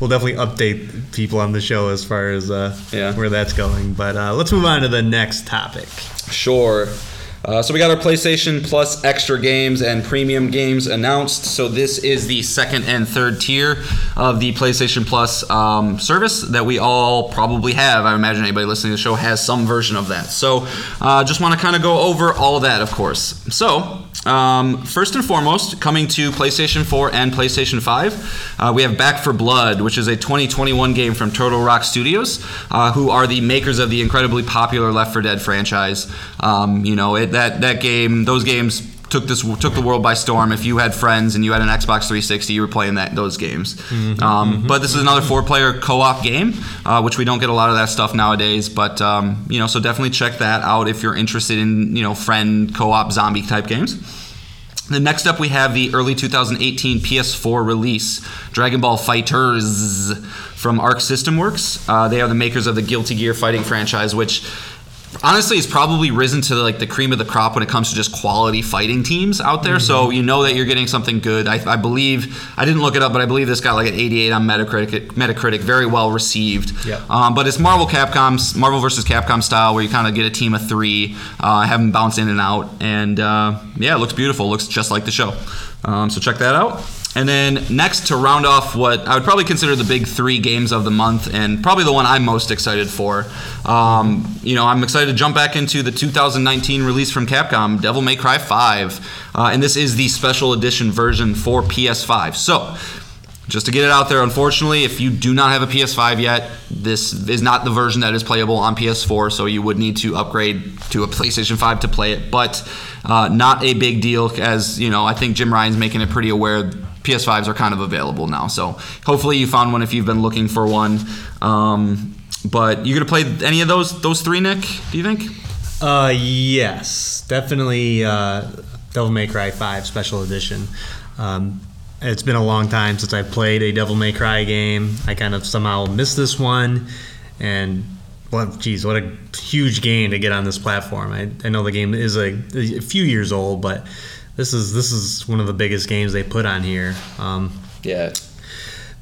Speaker 4: we'll definitely update people on the show as far as uh,
Speaker 6: Yeah.
Speaker 4: where that's going. But uh, let's move on to the next topic.
Speaker 6: Sure. Uh, so we got our PlayStation Plus extra games and premium games announced.
Speaker 5: So this is the second and third tier of the PlayStation Plus um, service that we all probably have. I imagine anybody listening to the show has some version of that. So uh, just want to kind of go over all of that, of course. So um, first and foremost, coming to PlayStation 4 and PlayStation 5, uh, we have Back 4 Blood, which is a 2021 game from Turtle Rock Studios, uh, who are the makers of the incredibly popular Left 4 Dead franchise. Um, you know, it, that that game, those games took this took the world by storm. If you had friends and you had an Xbox 360, you were playing that those games. um, But this is another four-player co-op game, uh, which we don't get a lot of that stuff nowadays. But um, you know, so definitely check that out if you're interested in you know friend co-op zombie type games. The next up, we have the early 2018 PS4 release, Dragon Ball FighterZ from Arc System Works. Uh, they are the makers of the Guilty Gear fighting franchise, which honestly it's probably risen to like the cream of the crop when it comes to just quality fighting teams out there. So you know that you're getting something good. I, I believe I didn't look it up, but I believe this got like an 88 on Metacritic. Metacritic, very well received.
Speaker 4: Yep.
Speaker 5: Um, but it's Marvel Capcom's Marvel versus Capcom style, where you kind of get a team of three, uh, have them bounce in and out, and uh, yeah, it looks beautiful. looks just like the show. Um, so check that out. And then next to round off what I would probably consider the big three games of the month, and probably the one I'm most excited for. Um, you know, I'm excited to jump back into the 2019 release from Capcom, Devil May Cry 5, uh, and this is the special edition version for PS5. So just to get it out there, unfortunately, if you do not have a PS5 yet, this is not the version that is playable on PS4, so you would need to upgrade to a PlayStation 5 to play it. But uh, not a big deal, as you know, I think Jim Ryan's making it pretty aware. PS5s are kind of available now, so hopefully you found one if you've been looking for one. Um, but you gonna play any of those those three, Nick? Do you think?
Speaker 4: Uh, yes, definitely. Uh, Devil May Cry Five Special Edition. Um, it's been a long time since I played a Devil May Cry game. I kind of somehow missed this one, and well, geez, what a huge game to get on this platform. I, I know the game is a, a few years old, but this is this is one of the biggest games they put on here. Um,
Speaker 6: Yeah.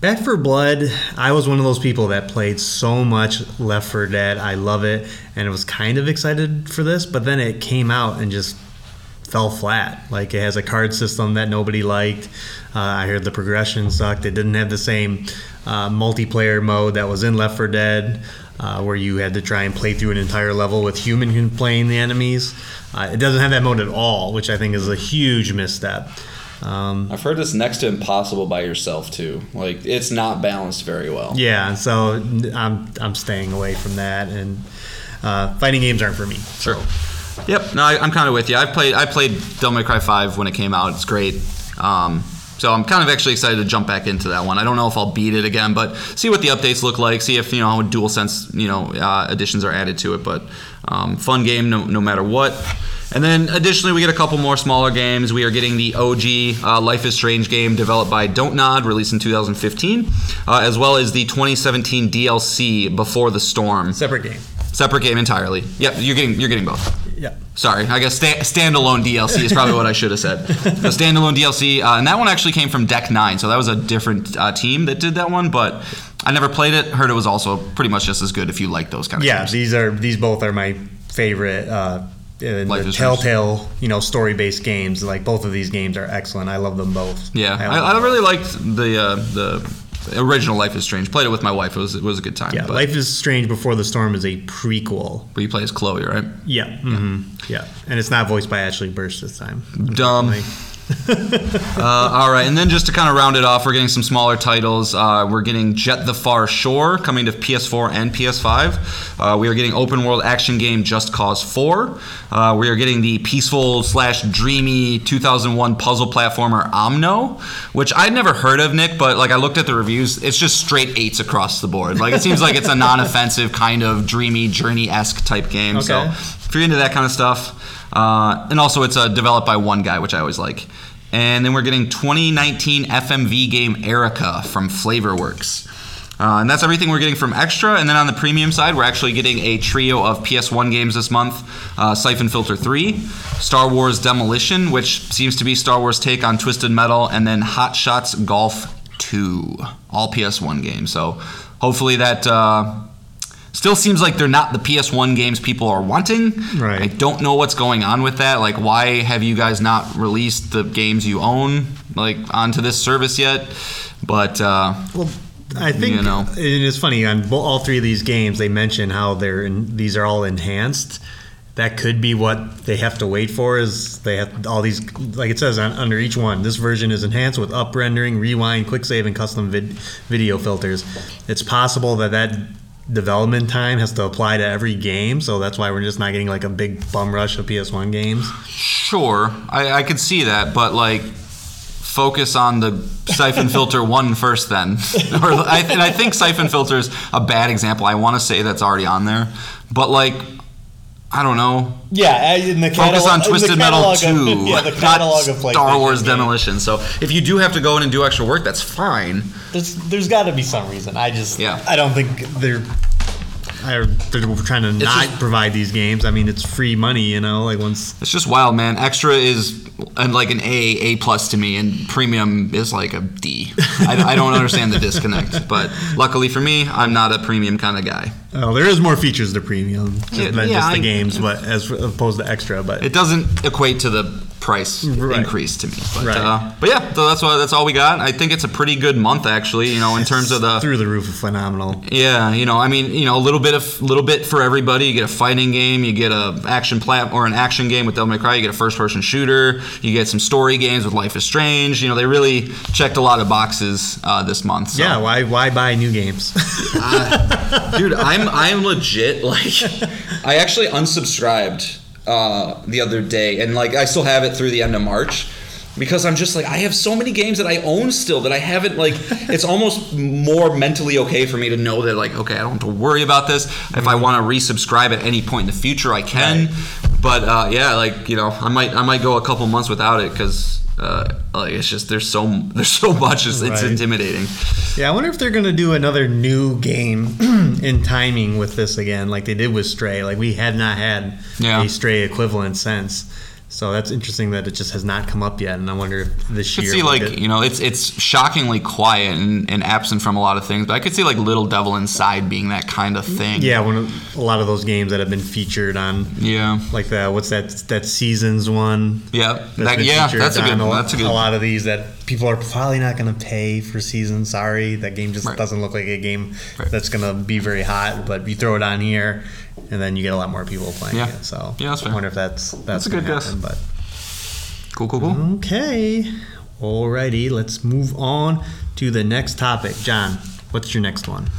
Speaker 4: Back 4 Blood, I was one of those people that played so much Left 4 Dead. I love it, and I was kind of excited for this, but then it came out and just fell flat. Like it has a card system that nobody liked. Uh, I heard the progression sucked. It didn't have the same uh, multiplayer mode that was in Left 4 Dead, uh, where you had to try and play through an entire level with human playing the enemies. Uh, it doesn't have that mode at all, which I think is a huge misstep. Um,
Speaker 6: I've heard it's next to impossible by yourself too. Like it's not balanced very well.
Speaker 4: Yeah, so n- I'm I'm staying away from that, and uh, fighting games aren't for me.
Speaker 5: Sure. Yep. No, I, I'm kind of with you. I played I played Devil May Cry 5 when it came out. It's great. Um, So I'm kind of actually excited to jump back into that one. I don't know if I'll beat it again, but see what the updates look like. See if you know how DualSense you know uh, additions are added to it. But um, fun game no, no matter what. And then additionally, we get a couple more smaller games. We are getting the OG uh, Life is Strange game developed by Dontnod, released in 2015, uh, as well as the 2017 DLC Before the Storm.
Speaker 4: Separate game.
Speaker 5: Separate game entirely. Yep, you're getting you're getting both.
Speaker 4: Yeah.
Speaker 5: Sorry, I guess sta- standalone DLC is probably what I should have said. The standalone DLC, uh, and that one actually came from Deck Nine, so that was a different uh, team that did that one. But I never played it. Heard it was also pretty much just as good if you like those kind of games.
Speaker 4: Yeah,
Speaker 5: games.
Speaker 4: these are these both are my favorite. Uh,
Speaker 5: Life
Speaker 4: the
Speaker 5: is
Speaker 4: Telltale, you know, story-based games. Like both of these games are excellent. I love them both.
Speaker 5: Yeah,
Speaker 4: love
Speaker 5: I, I really liked the uh, the original Life is Strange. Played it with my wife. It was it was a good time.
Speaker 4: Yeah,
Speaker 5: but,
Speaker 4: Life is Strange Before the Storm is a prequel.
Speaker 5: but you play as Chloe, right?
Speaker 4: Yeah. hmm Yeah, and it's not voiced by Ashly Burch this time.
Speaker 5: Dumb. Uh, all right, and then just to kind of round it off, we're getting some smaller titles. Uh, we're getting Jett the Far Shore coming to PS4 and PS5. Uh, we are getting open world action game Just Cause 4. Uh, we are getting the peaceful slash dreamy 2001 puzzle platformer Omno, which I'd never heard of, Nick, but like I looked at the reviews, it's just straight eights across the board. Like it seems like it's a non-offensive kind of dreamy journey esque type game. So if you're into that kind of stuff, uh, and also it's uh, developed by one guy, which I always like. And then we're getting 2019 FMV game Erica from Flavorworks. Uh, and that's everything we're getting from Extra. And then on the premium side, we're actually getting a trio of PS1 games this month uh, Siphon Filter 3, Star Wars Demolition, which seems to be Star Wars' take on Twisted Metal, and then Hot Shots Golf 2, all PS1 games. So hopefully that. Uh, Still seems like they're not the PS1 games people are wanting.
Speaker 4: Right.
Speaker 5: I don't know what's going on with that. Like, why have you guys not released the games you own like onto this service yet? But uh,
Speaker 4: well, I think
Speaker 5: You know.
Speaker 4: and it's funny on all three of these games. They mention how they're in, these are all enhanced. That could be what they have to wait for. Is they have all these like it says on, under each one. This version is enhanced with up rendering, rewind, quick save, and custom vid- video filters. It's possible that that development time has to apply to every game, so that's why we're just not getting like a big bum rush of PS1 games.
Speaker 5: sure, I, I could see that. But like, focus on the siphon filter one first, then. or I, and I think siphon filter is a bad example. I want to say that's already on there, but like. I don't know.
Speaker 4: Yeah, uh, in the
Speaker 5: Focus on Twisted Metal 2,
Speaker 4: yeah, the catalog of
Speaker 5: Star Wars. Demolition. So if you do have to go in and do extra work, that's fine.
Speaker 4: There's there's got to be some reason. I just
Speaker 5: Yeah.
Speaker 4: I don't think they're I, they're trying to not
Speaker 5: just-
Speaker 4: provide these games. I mean, it's free money, you know. Like once
Speaker 5: It's just wild, man. Extra is and like an A, A plus to me, and premium is like a D. I, I don't understand the disconnect, but luckily for me, I'm not a premium kind of guy.
Speaker 4: oh, there is more features to premium
Speaker 5: Yeah,
Speaker 4: than
Speaker 5: yeah,
Speaker 4: just the
Speaker 5: I-
Speaker 4: games, but as opposed to extra. But
Speaker 5: It doesn't equate to the price
Speaker 4: Right.
Speaker 5: increase to me, but
Speaker 4: Right.
Speaker 5: uh, but yeah, so that's what that's all we got. I think it's a pretty good month actually. You know, in terms of the
Speaker 4: through the roof, of phenomenal.
Speaker 5: Yeah, you know, I mean, you know, a little bit of little bit for everybody. You get a fighting game, you get a action plat or an action game with Devil May Cry, you get a first person shooter, you get some story games with Life is Strange. You know, they really checked a lot of boxes uh, this month. So.
Speaker 4: Yeah, why why buy new games?
Speaker 6: dude i'm i'm legit like i actually unsubscribed uh the other day and like i still have it through the end of march because i'm just like i have so many games that i own still that i haven't like it's almost more mentally okay for me to know that like
Speaker 5: Okay, I don't have to worry about this. If I want to resubscribe at any point in the future, I can. But uh, yeah, like you know, I might I might go a couple months without it because uh, like it's just there's so there's so much. It's, it's intimidating.
Speaker 4: yeah, I wonder if they're gonna do another new game in timing with this again, like they did with Stray. Like we had not had
Speaker 5: Yeah.
Speaker 4: a Stray equivalent since. So that's interesting that it just has not come up yet, and I wonder if this
Speaker 5: I could
Speaker 4: year.
Speaker 5: see like
Speaker 4: get-
Speaker 5: you know it's it's shockingly quiet and, and absent from a lot of things, but I could see like Little Devil Inside being that kind of thing.
Speaker 4: Yeah, one of, a lot of those games that have been featured on,
Speaker 5: yeah,
Speaker 4: like the what's that that seasons one.
Speaker 5: yeah,
Speaker 4: that's
Speaker 5: that, yeah. That's a good.
Speaker 4: A,
Speaker 5: That's a good.
Speaker 4: A lot of these that people are probably not going to pay for season. Sorry, that game just
Speaker 5: Right.
Speaker 4: doesn't look like a game
Speaker 5: Right.
Speaker 4: that's going to be very hot. But you throw it on here, and then you get a lot more people playing
Speaker 5: Yeah.
Speaker 4: it. So
Speaker 5: Yeah, that's fair.
Speaker 4: I wonder if that's that's,
Speaker 5: a
Speaker 4: gonna
Speaker 5: good guess.
Speaker 4: But
Speaker 5: Cool, cool, cool.
Speaker 4: okay, alrighty, let's move on to the next topic. Jon, what's your next one?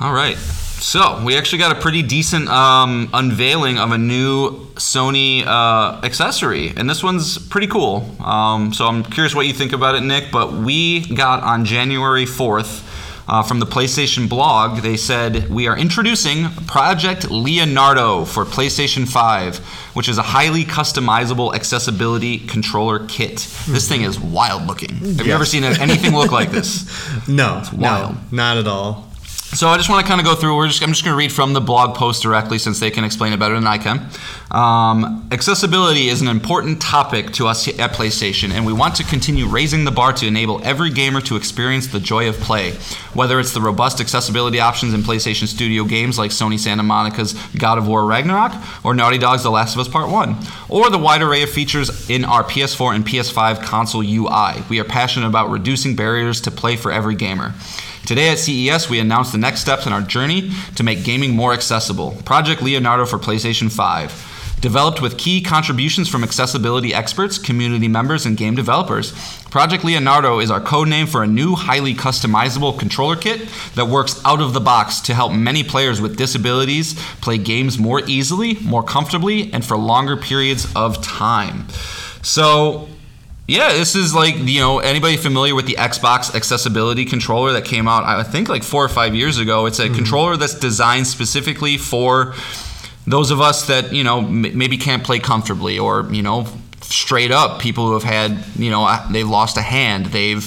Speaker 5: All right. So we actually got a pretty decent um, unveiling of a new Sony uh, accessory, and this one's pretty cool. Um, so I'm curious what you think about it, Nick. But we got on January 4th. Uh, from the PlayStation blog, they said, We are introducing Project Leonardo for PlayStation 5, which is a highly customizable accessibility controller kit. This thing is wild looking. Have you ever seen anything look like this?
Speaker 4: No, no,
Speaker 5: wild.
Speaker 4: not at all.
Speaker 5: So I just want to kind of go through. We're just, I'm just going to read from the blog post directly, since they can explain it better than I can. Um, accessibility is an important topic to us at PlayStation, and we want to continue raising the bar to enable every gamer to experience the joy of play. Whether it's the robust accessibility options in PlayStation Studio games like Sony Santa Monica's God of War Ragnarok, or Naughty Dog's The Last of Us Part One, or the wide array of features in our PS4 and PS5 console UI, we are passionate about reducing barriers to play for every gamer. Today at CES, we announced the next steps in our journey to make gaming more accessible Project Leonardo for PlayStation 5. Developed with key contributions from accessibility experts, community members, and game developers, Project Leonardo is our code name for a new, highly customizable controller kit that works out of the box to help many players with disabilities play games more easily, more comfortably, and for longer periods of time. So, yeah, this is like you know anybody familiar with the Xbox accessibility controller that came out I think like four or five years ago. It's a mm-hmm. controller that's designed specifically for those of us that you know m- maybe can't play comfortably or you know straight up people who have had you know they've lost a hand. They've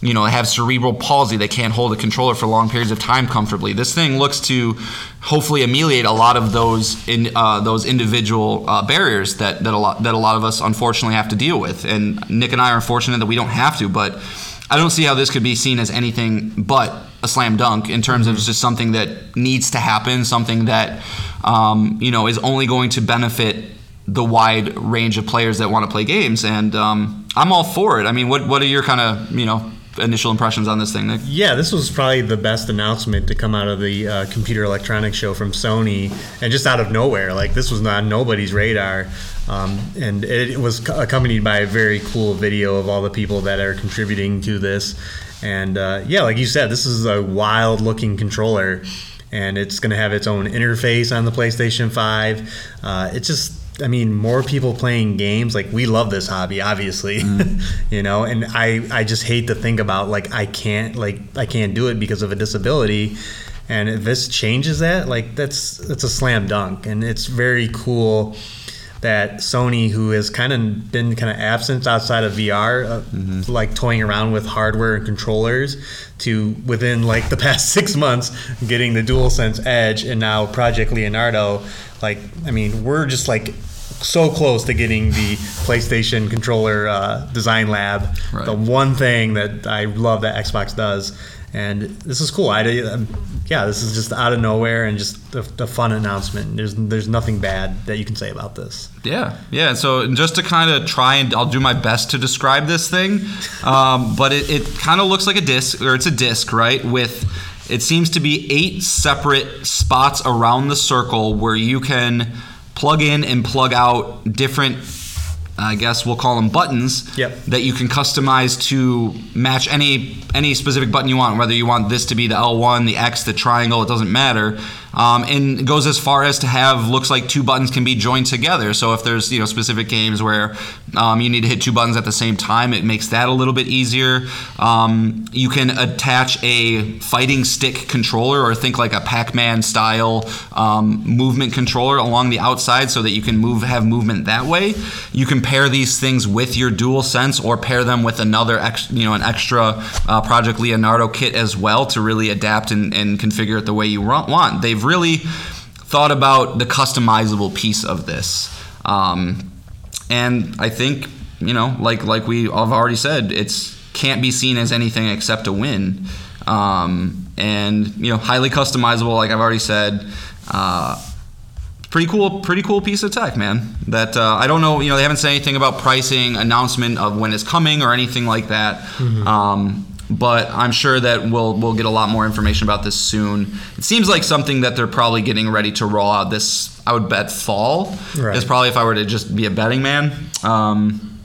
Speaker 5: you know have cerebral palsy. They can't hold a controller for long periods of time comfortably. This thing looks to hopefully ameliorate a lot of those in uh, those individual uh, barriers that that a lot that a lot of us unfortunately have to deal with. And Nick and I are fortunate that we don't have to but I don't see how this could be seen as anything but a slam dunk in terms of just something that needs to happen, something that um, you know is only going to benefit the wide range of players that want to play games. And um, I'm all for it. I mean, what what are your kind of you know initial impressions on this thing, Nick?
Speaker 4: Yeah, this was probably the best announcement to come out of the uh, computer electronics show from Sony, and just out of nowhere. Like this was not nobody's radar, um, and it, was co- accompanied by a very cool video of all the people that are contributing to this. And uh, yeah, like you said, this is a wild-looking controller, and it's going to have its own interface on the PlayStation Five. Uh, it's just I mean, more people playing games. Like we love this hobby, obviously, you know. And I, I just hate to think about like I can't like I can't do it because of a disability. And if this changes that, like that's that's a slam dunk, and it's very cool that Sony, who has kind of been kind of absent outside of VR, uh, like toying around with hardware and controllers, to within like the past six months getting the DualSense Edge and now Project Leonardo. Like, I mean, we're just like so close to getting the PlayStation controller uh, design lab.
Speaker 5: Right.
Speaker 4: The one thing that I love that Xbox does. And this is cool. I, um, yeah, this is just out of nowhere and just a, a fun announcement. There's there's nothing bad that you can say about this.
Speaker 5: Yeah, yeah. So just to kind of try and I'll do my best to describe this thing, um, but it, it kind of looks like a disc, or it's a disc, right? With it seems to be eight separate spots around the circle where you can plug in and plug out different. I guess we'll call them buttons
Speaker 4: Yep.
Speaker 5: that you can customize to match any any specific button you want. Whether you want this to be the L1, the X, the triangle, it doesn't matter. Um, and goes as far as to have looks like two buttons can be joined together. So if there's you know specific games where um, you need to hit two buttons at the same time, it makes that a little bit easier. Um, you can attach a fighting stick controller or think like a Pac-Man style um, movement controller along the outside so that you can move have movement that way. You can pair these things with your Dual Sense or pair them with another ex, you know an extra uh, Project Leonardo kit as well to really adapt and, and configure it the way you want. They've really thought about the customizable piece of this. Um, and I think you know, like like we have already said, it's can't be seen as anything except a win. Um, and you know, highly customizable, like I've already said. Uh, pretty cool, pretty cool piece of tech, man. That uh, I don't know, you know, they haven't said anything about pricing, announcement of when it's coming, or anything like that. Um, but I'm sure that we'll we'll get a lot more information about this soon. It seems like something that they're probably getting ready to roll out this. I would bet fall
Speaker 4: Right.
Speaker 5: is probably if I were to just be a betting man. Um,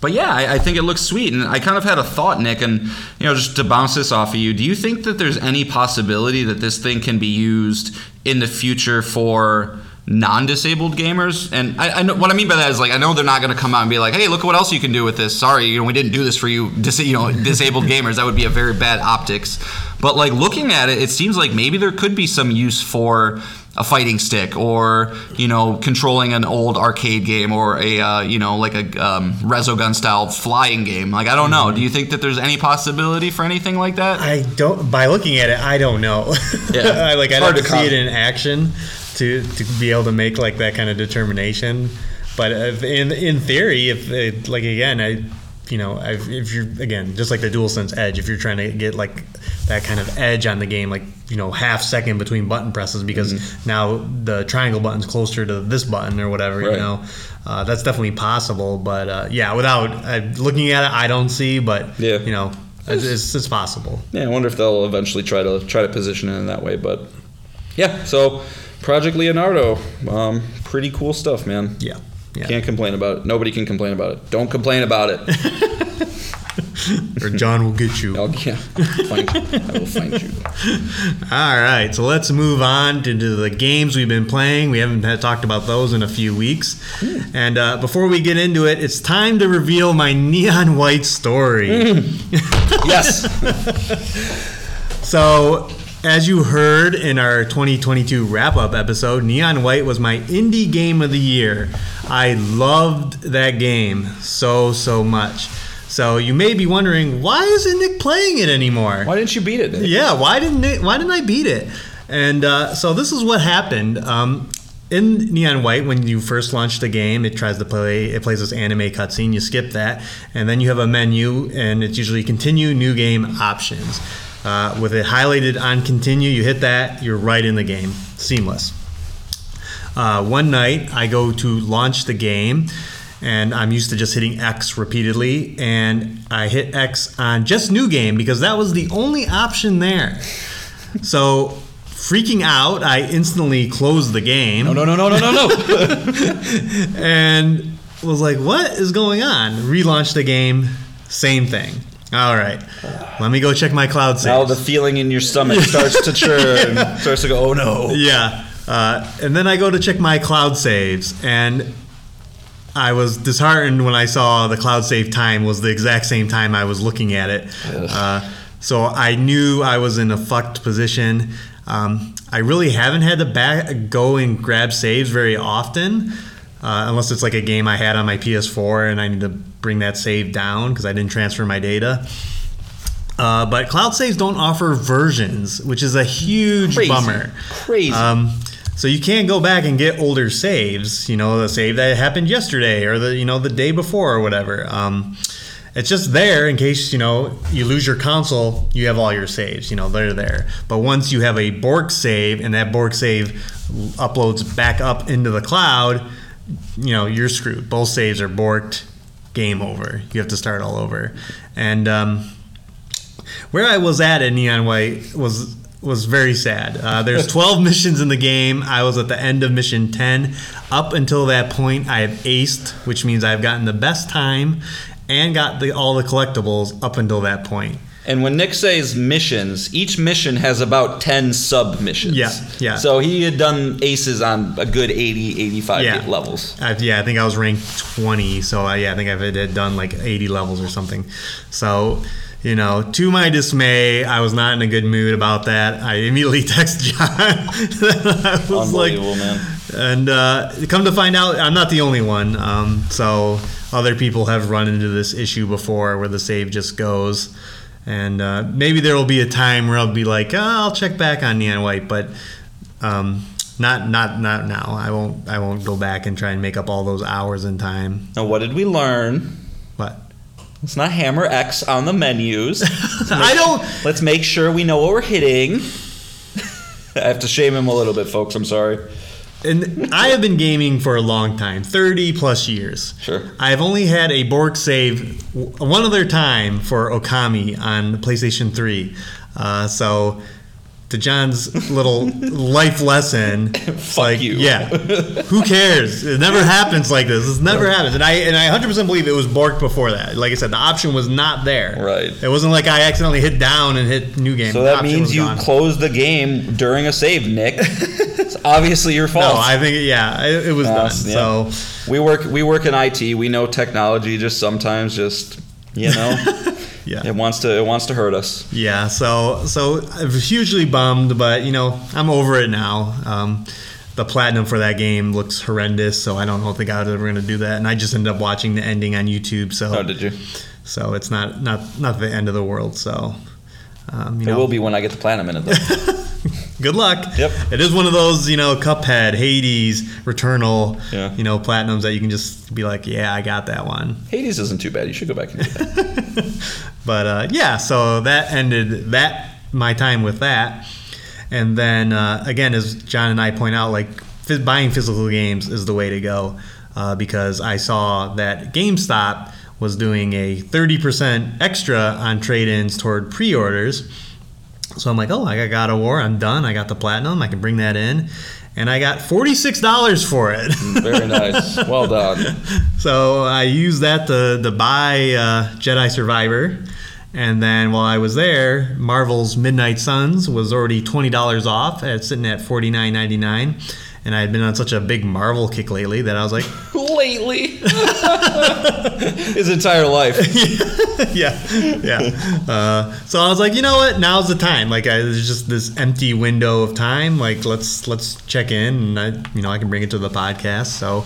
Speaker 5: but yeah, I, I think it looks sweet, and I kind of had a thought, Nick, and you know, just to bounce this off of you, do you think that there's any possibility that this thing can be used in the future for non-disabled gamers? And I, I know what I mean by that is like I know they're not going to come out and be like, "Hey, look what else you can do with this." Sorry, you know, we didn't do this for you, dis- you know, disabled gamers. That would be a very bad optics. But like looking at it, it seems like maybe there could be some use for a fighting stick or you know controlling an old arcade game or a uh, you know like a um, resogun style flying game like i don't know do you think that there's any possibility for anything like that
Speaker 4: I don't. By looking at it, I don't know.
Speaker 5: Yeah.
Speaker 4: I, like
Speaker 5: It's
Speaker 4: I'd
Speaker 5: hard
Speaker 4: have
Speaker 5: to
Speaker 4: to see it in action to to be able to make like that kind of determination. But in in theory, if it, like again, I you know if you're again just like the DualSense Edge, if you're trying to get like that kind of edge on the game, like you know half second between button presses because
Speaker 5: Mm-hmm.
Speaker 4: now the triangle button's closer to this button or whatever,
Speaker 6: Right.
Speaker 4: you know. Uh, that's definitely possible, but uh, yeah, without uh, looking at it, I don't see. But
Speaker 6: Yeah.
Speaker 4: you know, it's, it's, it's possible.
Speaker 6: Yeah, I wonder if they'll eventually try to try to position it in that way. But yeah, so Project Leonardo, um, pretty cool stuff, man.
Speaker 4: Yeah. Yeah.
Speaker 6: Can't complain about it. Nobody can complain about it. Don't complain about it.
Speaker 4: or Jon will get you.
Speaker 6: I'll, yeah, find. I will find you.
Speaker 4: All right, so let's move on to, to the games we've been playing. We haven't had, talked about those in a few weeks. And uh, before we get into it, it's time to reveal my neon white story.
Speaker 6: Yes.
Speaker 4: So, as you heard in our 2022 wrap up episode, Neon White was my indie game of the year. I loved that game so, so much. So, you may be wondering, why isn't Nick playing it anymore?
Speaker 6: Why didn't you beat it? Nick?
Speaker 4: Yeah, why didn't it, why didn't I beat it? And uh, so this is what happened. Um, in Neon White, when you first launch the game, it tries to play. It plays this anime cutscene. You skip that, and then you have a menu, and it's usually continue, new game, options. Uh, with it highlighted on continue, you hit that, you're right in the game, seamless. Uh, one night, I go to launch the game, and I'm used to just hitting X repeatedly, and I hit X on just new game because that was the only option there. So, freaking out, I instantly closed the game
Speaker 6: No, no, no, no, no, no, no.
Speaker 4: and was like, "What is going on?" Relaunched the game, same thing. All right, let me go check my cloud saves.
Speaker 6: now the feeling in your stomach starts to churn. starts to go. Oh no.
Speaker 4: Yeah. Uh, and then I go to check my cloud saves, and I was disheartened when I saw the cloud save time was the exact same time I was looking at it. Uh, so I knew I was in a fucked position. Um, I really haven't had to back go and grab saves very often, uh, unless it's like a game I had on my PS4 and I need to bring that save down because I didn't transfer my data. Uh, but cloud saves don't offer versions, which is a huge
Speaker 6: Crazy.
Speaker 4: bummer.
Speaker 6: Crazy.
Speaker 4: Um, so you can't go back and get older saves. You know, the save that happened yesterday or the you know the day before or whatever. Um, it's just there in case you know you lose your console. You have all your saves. You know they're there. But once you have a Borg save and that Borg save uploads back up into the cloud, you know you're screwed. Both saves are borked. Game over. You have to start all over. And um, where I was at in Neon White was was very sad. Uh, there's 12 missions in the game. I was at the end of mission 10. Up until that point, I have aced, which means I've gotten the best time and got the, all the collectibles up until that point.
Speaker 6: And when Nick says missions, each mission has about 10 sub missions.
Speaker 4: Yeah, yeah.
Speaker 6: So he had done aces on a good 80, 85
Speaker 4: Yeah.
Speaker 6: levels.
Speaker 4: I, yeah, I think I was ranked 20, so I, yeah, I think I've had, done like 80 levels or something. So, you know, to my dismay, I was not in a good mood about that. I immediately texted Jon. I was like,
Speaker 6: Unbelievable, man.
Speaker 4: And uh, come to find out, I'm not the only one. Um, so other people have run into this issue before where the save just goes. And uh, maybe there will be a time where I'll be like, oh, I'll check back on Neon White, but um, not not not now. I won't I won't go back and try and make up all those hours in time.
Speaker 6: Now, what did we learn?
Speaker 4: What?
Speaker 6: Let's not hammer X on the menus.
Speaker 4: I don't.
Speaker 6: Let's make sure we know what we're hitting. I have to shame him a little bit, folks. I'm sorry.
Speaker 4: And I have been gaming for a long time 30 plus years.
Speaker 6: Sure.
Speaker 4: I've only had a Borg save one other time for Okami on the PlayStation 3. Uh, so to Jon's little life lesson, it's like,
Speaker 6: you.
Speaker 4: yeah, who cares? It never happens like this. This never happens. And I and I 100% believe it was borked before that. Like I said, the option was not there.
Speaker 6: Right.
Speaker 4: It wasn't like I accidentally hit down and hit new game.
Speaker 6: So
Speaker 4: The
Speaker 6: that means you
Speaker 4: gone.
Speaker 6: closed the game during a save, Nick. it's obviously your fault.
Speaker 4: No, I think yeah, it, it was done.
Speaker 6: Yes, yeah.
Speaker 4: So
Speaker 6: we work we work in IT. We know technology just sometimes just you know
Speaker 4: yeah.
Speaker 6: it wants to it wants to hurt us.
Speaker 4: Yeah, so so I was hugely bummed, but you know I'm over it now. Um, the platinum for that game looks horrendous, so I don't know if the guy's ever going to do that. And I just ended up watching the ending on YouTube, so
Speaker 6: Oh, did you?
Speaker 4: so it's not not not the end of the world. So um, you
Speaker 6: It
Speaker 4: know,
Speaker 6: will be when I get the platinum in it. Though.
Speaker 4: good luck.
Speaker 6: Yep.
Speaker 4: It is one of those you know Cuphead, Hades, Returnal,
Speaker 6: Yeah.
Speaker 4: you know platinums that you can just be like, yeah, I got that one.
Speaker 6: Hades isn't too bad. You should go back and do that.
Speaker 4: But uh, yeah, so that ended that my time with that. And then uh, again, as Jon and I point out, like phys- buying physical games is the way to go uh, because I saw that GameStop was doing a 30% extra on trade-ins toward pre-orders. So I'm like, oh, I got God of War. I'm done. I got the platinum. I can bring that in. And I got $46 for it.
Speaker 6: Very nice. Well done.
Speaker 4: So I used that to, to buy uh, Jedi Survivor. And then while I was there, Marvel's Midnight Suns was already $20 off. It's sitting at $49.99. And I had been on such a big Marvel kick lately that I was like,
Speaker 6: Lately, his entire life.
Speaker 4: yeah, yeah. Uh, so I was like, you know what? Now's the time. Like, I, there's just this empty window of time. Like, let's let's check in, and I, you know, I can bring it to the podcast. So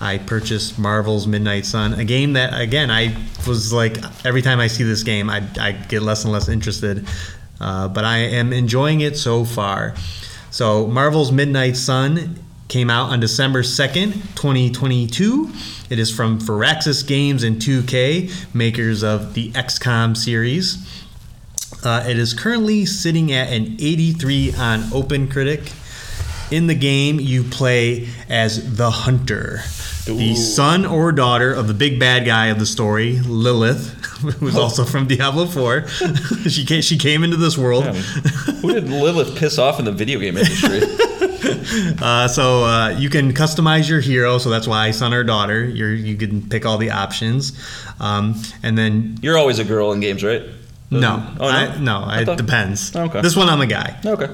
Speaker 4: I purchased Marvel's Midnight Sun, a game that, again, I was like, every time I see this game, I, I get less and less interested. Uh, but I am enjoying it so far. So Marvel's Midnight Sun came out on December 2nd, 2022. It is from Firaxis Games and 2K, makers of the XCOM series. Uh, it is currently sitting at an 83 on OpenCritic. In the game, you play as the Hunter, the son or daughter of the big bad guy of the story, Lilith, who's also from Diablo 4. she came, she came into this world.
Speaker 6: Who did Lilith piss off in the video game industry?
Speaker 4: Uh, so uh, you can customize your hero. So that's why son or daughter. You're, you can pick all the options, um, and then
Speaker 6: You're always a girl in games, right?
Speaker 4: No,
Speaker 6: Oh, no?
Speaker 4: I, no,
Speaker 6: I
Speaker 4: it
Speaker 6: thought-
Speaker 4: depends.
Speaker 6: Okay.
Speaker 4: This one I'm a guy.
Speaker 6: Okay.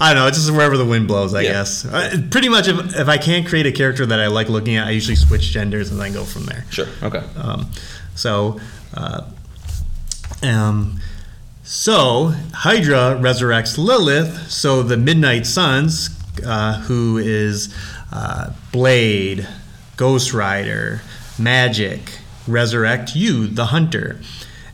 Speaker 4: I don't know. It's just wherever the wind blows, I
Speaker 6: Yeah.
Speaker 4: guess. Uh, pretty much, if, if I can't create a character that I like looking at, I usually switch genders and then go from there.
Speaker 6: Sure. Okay.
Speaker 4: Um, so, uh, um, so Hydra resurrects Lilith. So the Midnight Suns, uh, who is uh, Blade, Ghost Rider, Magik, resurrect you, the Hunter.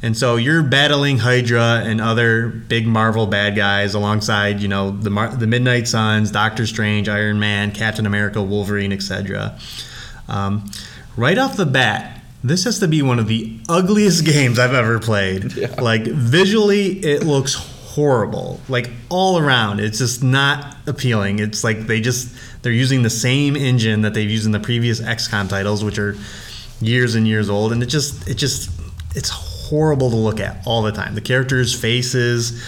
Speaker 4: And so you're battling Hydra and other big Marvel bad guys alongside, you know, the Mar- the Midnight Suns, Doctor Strange, Iron Man, Captain America, Wolverine, etc. Um, right off the bat, this has to be one of the ugliest games I've ever played.
Speaker 6: Yeah.
Speaker 4: Like visually, it looks horrible. Like all around, it's just not appealing. It's like they just they're using the same engine that they've used in the previous XCOM titles, which are years and years old, and it just it just it's horrible to look at all the time. The characters' faces.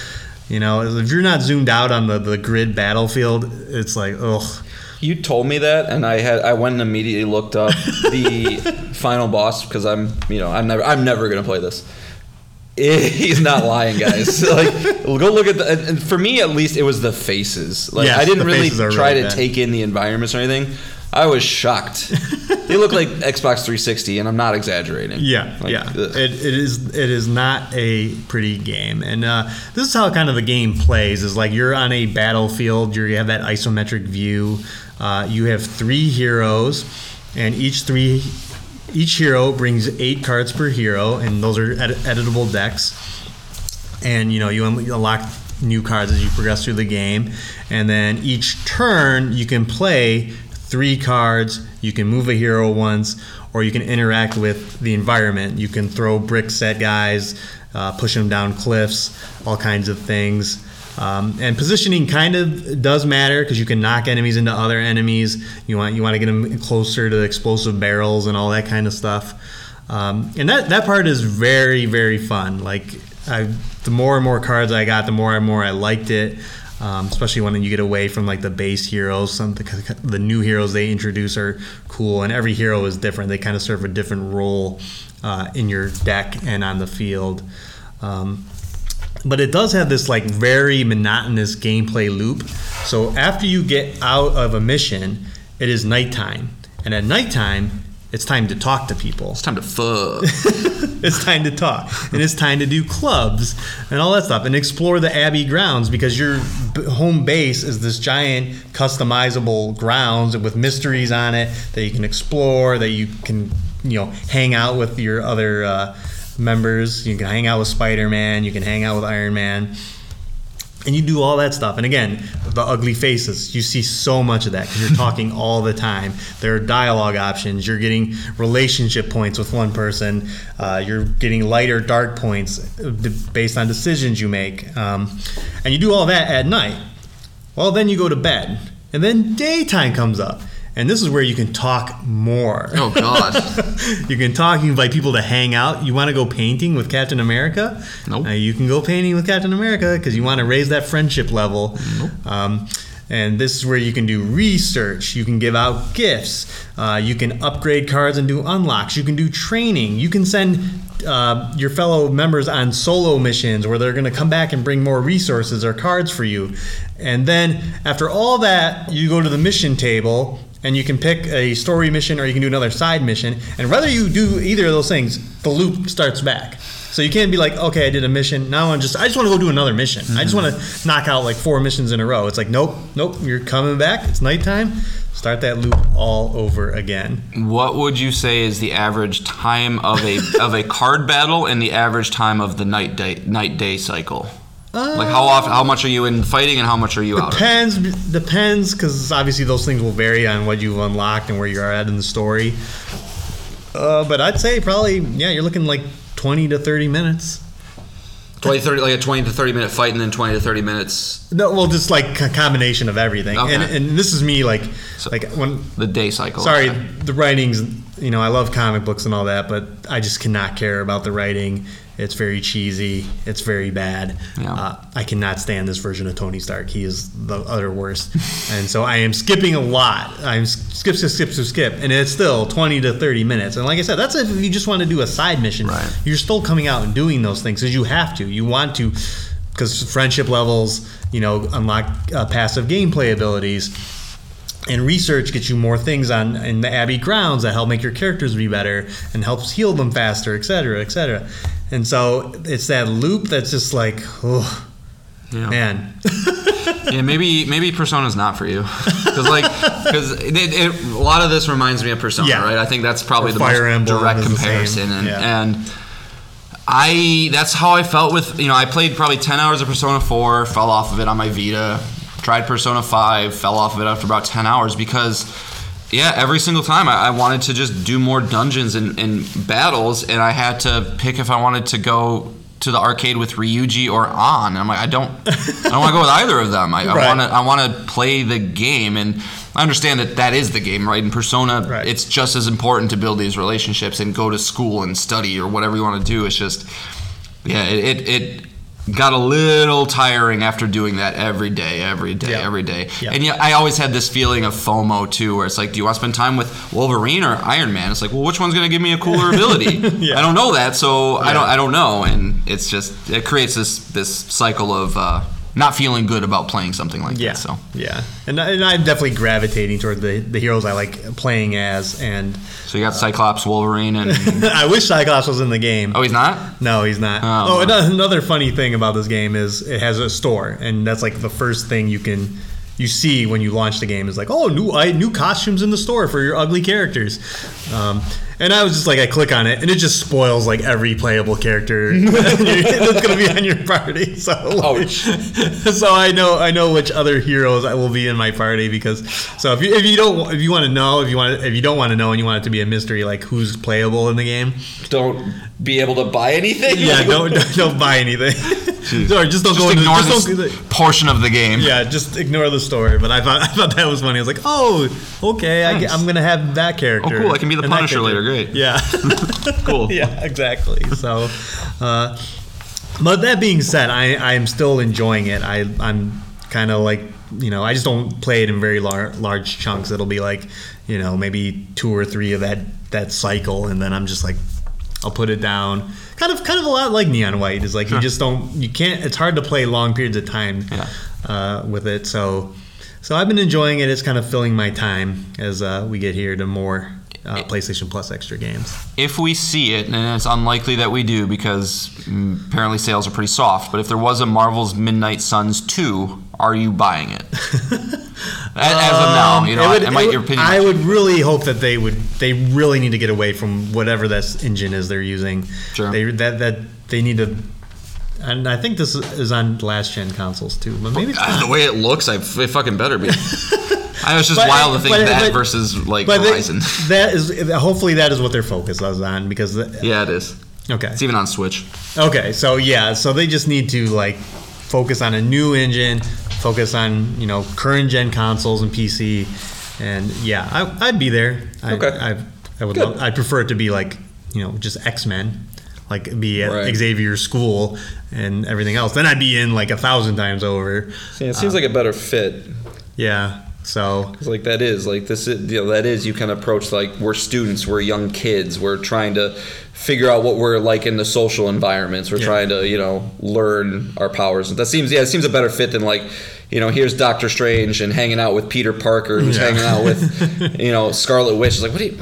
Speaker 4: You know, if you're not zoomed out on the, the grid battlefield, it's like, ugh.
Speaker 6: You told me that, and I had I went and immediately looked up the final boss because I'm you know I'm never I'm never gonna play this. He's not lying, guys. like, go look at the. And for me, at least, it was the faces. Like,
Speaker 4: Yes,
Speaker 6: I didn't really try
Speaker 4: really
Speaker 6: to
Speaker 4: bad.
Speaker 6: take in the environments or anything. I was shocked. they look like Xbox 360, and I'm not exaggerating.
Speaker 4: Yeah,
Speaker 6: Like,
Speaker 4: yeah. It, it is it is not a pretty game, and uh, this is how kind of the game plays. Is like you're on a battlefield. You're, you have that isometric view. Uh, you have three heroes, and each three each hero brings eight cards per hero, and those are ed- editable decks. And you know you unlock new cards as you progress through the game, and then each turn you can play three cards. You can move a hero once, or you can interact with the environment. You can throw bricks at guys, uh, push them down cliffs, all kinds of things. Um, and positioning kind of does matter because you can knock enemies into other enemies. You want you want to get them closer to explosive barrels and all that kind of stuff. Um, and that that part is very very fun. Like I the more and more cards I got, the more and more I liked it. Um, especially when you get away from like the base heroes. Some the, the new heroes they introduce are cool, and every hero is different. They kind of serve a different role uh, in your deck and on the field. Um, but it does have this like very monotonous gameplay loop. So after you get out of a mission, it is nighttime, and at nighttime, it's time to talk to people.
Speaker 5: It's time to fuck.
Speaker 4: It's time to talk, and it's time to do clubs and all that stuff, and explore the Abbey grounds because your b- home base is this giant customizable grounds with mysteries on it that you can explore, that you can you know hang out with your other uh, members. You can hang out with Spider Man, you can hang out with Iron Man and you do all that stuff. And again, the ugly faces, you see so much of that because you're talking all the time. There are dialogue options. You're getting relationship points with one person. Uh, you're getting light or dark points uh, based on decisions you make. Um, and you do all that at night. Well, then you go to bed. And then daytime comes up. And this is where you can talk more.
Speaker 5: oh God.
Speaker 4: you can talk. You invite people to hang out. You want to go painting with Captain America?
Speaker 5: Nope.
Speaker 4: Uh, you can go painting with Captain America because you want to raise that friendship level. Um, and this is where you can do research. You can give out gifts. Uh, you can upgrade cards and do unlocks. You can do training. You can send uh, your fellow members on solo missions where they're going to come back and bring more resources or cards for you. And then after all that, you go to the mission table and you can pick a story mission or you can do another side mission. And whether you do either of those things, the loop starts back. So you can't be like, okay, I did a mission. Now I'm just, I just want to go do another mission. I just mm-hmm. want to knock out like four missions in a row. It's like, nope, nope, you're coming back. It's nighttime. Start that loop all over again.
Speaker 5: What would you say is the average time of a of a card battle and the average time of the night day night day cycle? Like how often, how much are you in fighting and how much are you out?
Speaker 4: Depends, depends, because obviously those things will vary on what you've unlocked and where you're at in the story. Uh, but I'd say probably, yeah, you're looking like 20 to 30 minutes.
Speaker 5: 20, 30, like a 20 to 30 minute fight and then 20 to 30 minutes
Speaker 4: No, well, just like a combination of everything.
Speaker 5: Okay.
Speaker 4: And, and this is me, like,
Speaker 5: So-
Speaker 4: like when.
Speaker 5: the day cycle.
Speaker 4: Sorry,
Speaker 5: okay.
Speaker 4: the writings. You know, I love comic books and all that, but I just cannot care about the writing. It's very cheesy. It's very bad.
Speaker 5: Yeah.
Speaker 4: Uh, I cannot stand this version of Tony Stark. He is the utter worst. and so I am skipping a lot. I'm skip, skip, skip, skip, skip, and it's still 20 to 30 minutes. And like I said, that's if you just want to do a side mission.
Speaker 5: Right.
Speaker 4: You're still coming out and doing those things because you have to. You want to, because friendship levels, you know, unlock uh, passive gameplay abilities and research gets you more things on in the abbey grounds that help make your characters be better and helps heal them faster et cetera et cetera and so it's that loop that's just like oh
Speaker 5: Yeah.
Speaker 4: man
Speaker 5: yeah, maybe maybe Persona's not for you, because like because it, it, a lot of this reminds me of Persona,
Speaker 4: Yeah.
Speaker 5: right? I think that's probably
Speaker 4: Or
Speaker 5: the
Speaker 4: Fire
Speaker 5: most
Speaker 4: Emblem
Speaker 5: direct comparison, and
Speaker 4: Yeah.
Speaker 5: and I that's how I felt with you know I played probably ten hours of Persona Four, fell off of it on my Vita, tried Persona Five, fell off of it after about ten hours because. Yeah, every single time I, I wanted to just do more dungeons and, and battles, and I had to pick if I wanted to go to the arcade with Ryuji or Ann. And I'm like, I don't, I don't want to go with either of them. I, I
Speaker 4: Right.
Speaker 5: want to, I want to play the game, and I understand that that is the game, right? In Persona,
Speaker 4: Right.
Speaker 5: it's just as important to build these relationships and go to school and study or whatever you want to do. It's just, yeah, it, it, it got a little tiring after doing that every day, every day,
Speaker 4: Yeah.
Speaker 5: every day.
Speaker 4: Yeah.
Speaker 5: And yeah, I always had this feeling of FOMO too, where it's like, do you want to spend time with Wolverine or Iron Man? It's like, well, which one's going to give me a cooler ability?
Speaker 4: Yeah.
Speaker 5: I don't know that, so I don't, I don't know, and it's just it creates this this cycle of uh, not feeling good about playing something like
Speaker 4: yeah
Speaker 5: that. So.
Speaker 4: yeah and, I- and i'm definitely gravitating toward the, the heroes i like playing as and
Speaker 5: So you got Cyclops, Wolverine, and
Speaker 4: i wish cyclops was in the game
Speaker 5: oh, he's not.
Speaker 4: No, he's not.
Speaker 5: Oh,
Speaker 4: Oh, another funny thing about this game is it has a store, and that's like the first thing you can you see when you launch the game is like, oh, new I, new costumes in the store for your ugly characters. Um, and I was just like, I click on it, and it just spoils like every playable character that's gonna be on your party. So, like, so I know I know which other heroes I will be in my party because so if you if you don't if you want to know if you want if you don't want to know and you want it to be a mystery like who's playable in the game,
Speaker 6: Don't be able to buy anything.
Speaker 4: yeah, don't don't, don't buy anything. or just don't
Speaker 5: Just
Speaker 4: go into
Speaker 5: ignore
Speaker 4: just
Speaker 5: this
Speaker 4: don't,
Speaker 5: portion of the game.
Speaker 4: yeah, just ignore the story. But I thought I thought that was funny. I was like, oh, okay, I,
Speaker 5: Nice.
Speaker 4: am gonna have that character.
Speaker 5: Oh, cool, I can be the
Speaker 4: and
Speaker 5: Punisher later. Great.
Speaker 4: Yeah,
Speaker 5: Cool.
Speaker 4: yeah, exactly. So, uh, But that being said, I I am still enjoying it. I I'm kind of like you know I just don't play it in very lar- large chunks. It'll be like you know maybe two or three of that that cycle, and then I'm just like I'll put it down. Kind of kind of a lot like Neon White is like you just don't you can't. It's hard to play long periods of time
Speaker 5: Yeah.
Speaker 4: uh, with it. So so I've been enjoying it. It's kind of filling my time as uh, we get here to more. Uh, PlayStation Plus extra games.
Speaker 5: if we see it, and it's unlikely that we do because mm, apparently sales are pretty soft, but if there was a Marvel's Midnight Suns 2, are you buying it? as, of now, you know,
Speaker 4: Um, It would-
Speaker 5: I, might
Speaker 4: it
Speaker 5: your
Speaker 4: would-
Speaker 5: opinion.
Speaker 4: I would really hope that they would. They really need to get away from whatever this engine is they're using.
Speaker 5: Sure.
Speaker 4: They that that they need to. And I think this is on last gen consoles too, but maybe
Speaker 5: the way it looks, I, it fucking better be. I was just
Speaker 4: But-
Speaker 5: wild to think
Speaker 4: but-
Speaker 5: that
Speaker 4: but-
Speaker 5: versus like
Speaker 4: But they-
Speaker 5: Horizon.
Speaker 4: that is hopefully that is what their focus is on because the,
Speaker 5: yeah, it is.
Speaker 4: okay
Speaker 5: It's even on Switch.
Speaker 4: Okay, so yeah, so they just need to like focus on a new engine, focus on you know current gen consoles and PC, and yeah, I, I'd be there. I,
Speaker 6: Okay.
Speaker 4: I, I would. Love, I'd prefer it to be like you know just X Men, like be at
Speaker 6: Right.
Speaker 4: Xavier's school and everything else. Then I'd be in like a thousand times over.
Speaker 6: Yeah, it seems um, like a better fit.
Speaker 4: Yeah. So
Speaker 6: 'Cause, like that is like this is you know that is you can approach like we're students we're young kids we're trying to figure out what we're like in the social environments we're
Speaker 4: Yeah.
Speaker 6: trying to you know learn our powers that seems yeah it seems a better fit than like you know here's Doctor Strange and hanging out with Peter Parker who's
Speaker 4: Yeah.
Speaker 6: hanging out with you know Scarlet Witch it's like what do you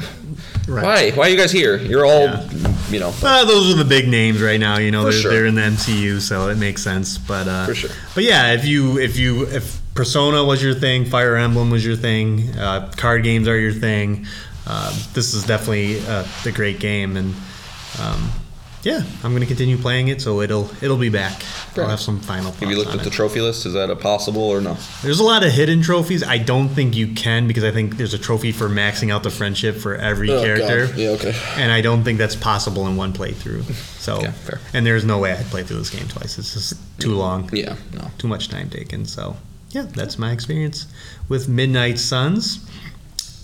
Speaker 4: Right.
Speaker 6: why why are you guys here you're all
Speaker 4: Yeah.
Speaker 6: you know
Speaker 4: Uh, those are the big names right now. You know, they're,
Speaker 6: sure.
Speaker 4: they're in the MCU, so it makes sense. But uh,
Speaker 6: For sure.
Speaker 4: But yeah, if you if you if Persona was your thing, Fire Emblem was your thing, uh, card games are your thing, uh, this is definitely uh, a great game, and um, yeah, I'm going to continue playing it, so it'll it'll be back.
Speaker 6: Fair.
Speaker 4: I'll have some final.
Speaker 6: have you looked
Speaker 4: on
Speaker 6: at the trophy list is that a possible or no
Speaker 4: There's a lot of hidden trophies. I don't think you can because I think there's a trophy for maxing out the friendship for every
Speaker 6: Oh, God.
Speaker 4: character.
Speaker 6: Yeah, okay.
Speaker 4: And I don't think that's possible in one playthrough. So,
Speaker 6: Yeah, fair.
Speaker 4: and there's no way I'd play through this game twice. It's just too long.
Speaker 6: yeah no
Speaker 4: Too much time taken. So, yeah, that's my experience with Midnight Suns.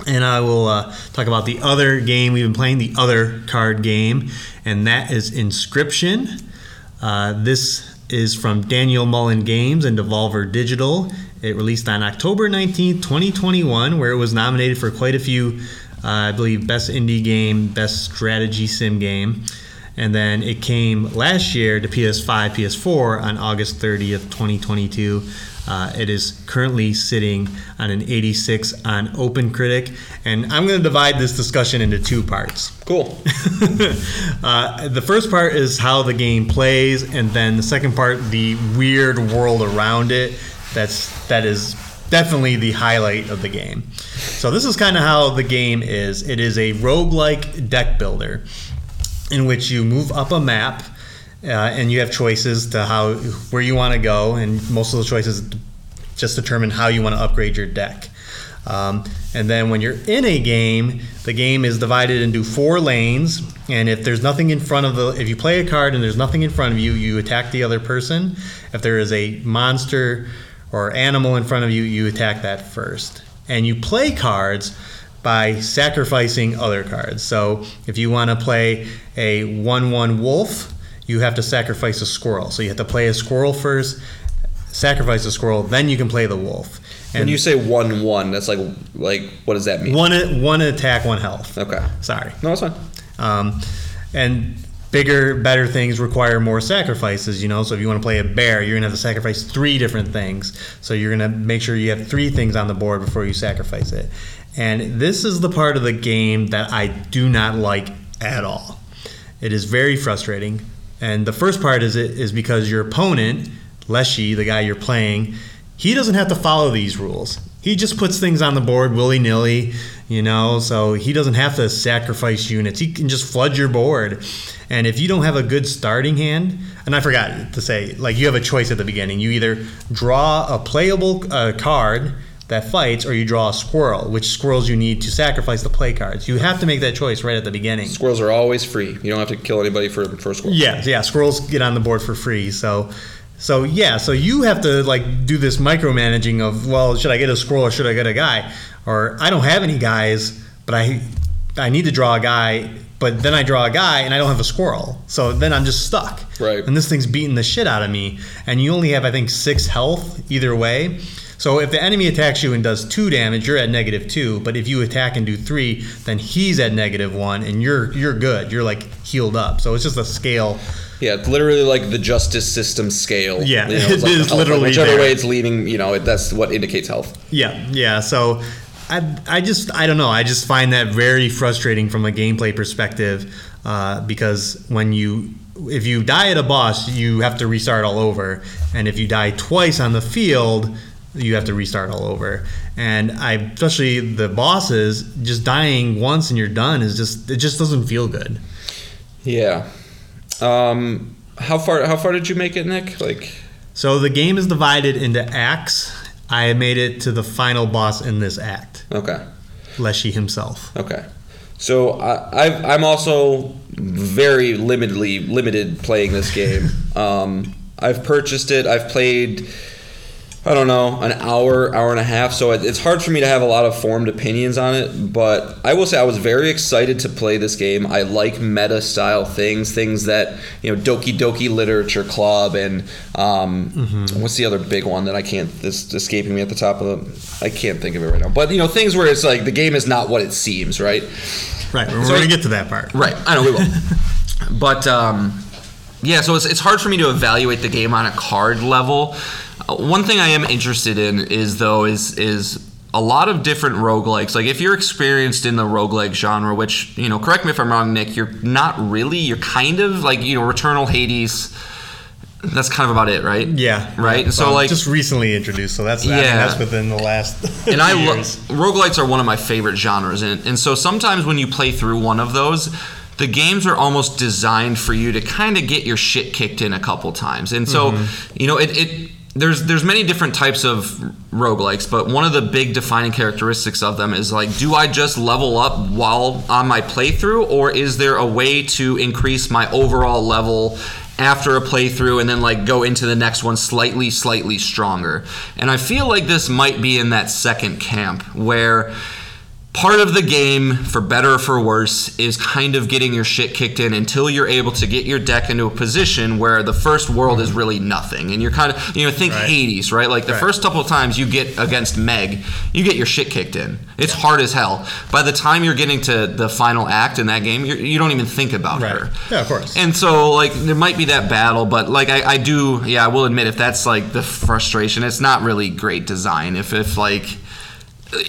Speaker 4: And I will uh, talk about the other game we've been playing, the other card game, and that is Inscryption. Uh, this is from Daniel Mullins Games and Devolver Digital. It released on October 19th, 2021, where it was nominated for quite a few, uh, I believe, Best Indie Game, Best Strategy Sim Game. And then it came last year to PS5, PS4 on August 30th, 2022. Uh, it is currently sitting on an 86 on OpenCritic. And I'm going to divide this discussion into two parts.
Speaker 6: cool
Speaker 4: uh, the first part is how the game plays, and then the second part, the weird world around it. That's that is definitely the highlight of the game. So this is kind of how the game is. It is a roguelike deck builder in which you move up a map uh, and you have choices to how where you want to go, and most of the choices just determine how you want to upgrade your deck. Um, and then when you're in a game, the game is divided into four lanes. And if there's nothing in front of the, if you play a card and there's nothing in front of you, you attack the other person. If there is a monster or animal in front of you, you attack that first. And you play cards by sacrificing other cards. So if you want to play a 1 1 wolf, you have to sacrifice a squirrel. So you have to play a squirrel first, sacrifice a squirrel, then you can play the wolf.
Speaker 6: when you say one one that's like like what does that mean
Speaker 4: one one attack, one health.
Speaker 6: okay
Speaker 4: Sorry.
Speaker 6: no that's fine
Speaker 4: Um, and bigger, better things require more sacrifices, you know. So if you want to play a bear, you're gonna have to sacrifice three different things. So you're gonna make sure you have three things on the board before you sacrifice it. And this is the part of the game that I do not like at all. It is very frustrating. And the first part is it is because your opponent, Leshy, the guy you're playing, he doesn't have to follow these rules. He just puts things on the board willy nilly, you know, so he doesn't have to sacrifice units. He can just flood your board. And if you don't have a good starting hand, and I forgot to say, like you have a choice at the beginning. You either draw a playable uh, card that fights, or you draw a squirrel, which squirrels you need to sacrifice the play cards. You have to make that choice right at the beginning.
Speaker 6: Squirrels are always free. You don't have to kill anybody for for a squirrel.
Speaker 4: Yeah, yeah. Squirrels get on the board for free. So, so yeah. So you have to like do this micromanaging of well, should I get a squirrel or should I get a guy? Or I don't have any guys, but I I need to draw a guy, but then I draw a guy and I don't have a squirrel. So then I'm just stuck.
Speaker 5: Right.
Speaker 4: And this thing's beating the shit out of me. And you only have, I think, six health either way. So if the enemy attacks you and does two damage, you're at negative two. But if you attack and do three, then he's at negative one, and you're you're good. You're like healed up. So it's just a scale.
Speaker 5: Yeah, it's literally like the justice system scale.
Speaker 4: Yeah,
Speaker 5: it's
Speaker 4: it
Speaker 5: like
Speaker 4: is
Speaker 5: health, like
Speaker 4: literally
Speaker 5: whichever
Speaker 4: there.
Speaker 5: way it's leaning. You know, it, that's what indicates health.
Speaker 4: Yeah, yeah. So I, I just, I don't know. I just find that very frustrating from a gameplay perspective uh, because when you, if you die at a boss, you have to restart all over, and if you die twice on the field, you have to restart all over. And I, especially the bosses, just dying once and you're done is just, it just doesn't feel good.
Speaker 5: Yeah. Um, how far? How far did you make it, Nick? Like,
Speaker 4: So the game is divided into acts. I made it to the final boss in this act,
Speaker 5: okay,
Speaker 4: Leshy himself.
Speaker 5: okay. So I, I've, I'm also very limitedly limited playing this game. Um, I've purchased it. I've played. I don't know, an hour, hour and a half. So it, it's hard for me to have a lot of formed opinions on it. But I will say I was very excited to play this game. I like meta style things, things that you know, Doki Doki Literature Club, and um, what's the other big one that I can't? This escaping me at the top of the. I can't think of it right now. But you know, things where it's like the game is not what it seems, right?
Speaker 4: Right, we're
Speaker 5: So-
Speaker 4: going to get to that part.
Speaker 5: Right. I know we will. but um, yeah, so it's, it's hard for me to evaluate the game on a card level. One thing I am interested in is though is is a lot of different roguelikes. Like if you're experienced in the roguelike genre, which, you know, correct me if I'm wrong, Nick, you're not really, you're kind of like, you know, Returnal Hades. That's kind of about it, right?
Speaker 4: Yeah.
Speaker 5: Right. So
Speaker 4: Well,
Speaker 5: like
Speaker 4: just recently introduced, so that's I mean,
Speaker 5: Yeah.
Speaker 4: that's within the last.
Speaker 5: and I lo-
Speaker 4: years.
Speaker 5: roguelites are one of my favorite genres and, and so sometimes when you play through one of those the games are almost designed for you to kind of get your shit kicked in a couple times and so mm-hmm. you know it, it there's there's many different types of roguelikes but one of the big defining characteristics of them is like do i just level up while on my playthrough or is there a way to increase my overall level after a playthrough and then like go into the next one slightly slightly stronger? And i feel like this might be in that second camp where part of the game for better or for worse is kind of getting your shit kicked in until you're able to get your deck into a position where the first world is really nothing and you're kind of you know think
Speaker 4: Right.
Speaker 5: hades right like the
Speaker 4: Right.
Speaker 5: first couple of times you get against meg you get your shit kicked in it's hard as hell by the time you're getting to the final act in that game you're, you don't even think about
Speaker 4: Right.
Speaker 5: her
Speaker 4: Yeah, of course.
Speaker 5: and so, like, there might be that battle, but like, I, I do, yeah, I will admit, if that's like the frustration, it's not really great design. If, if like,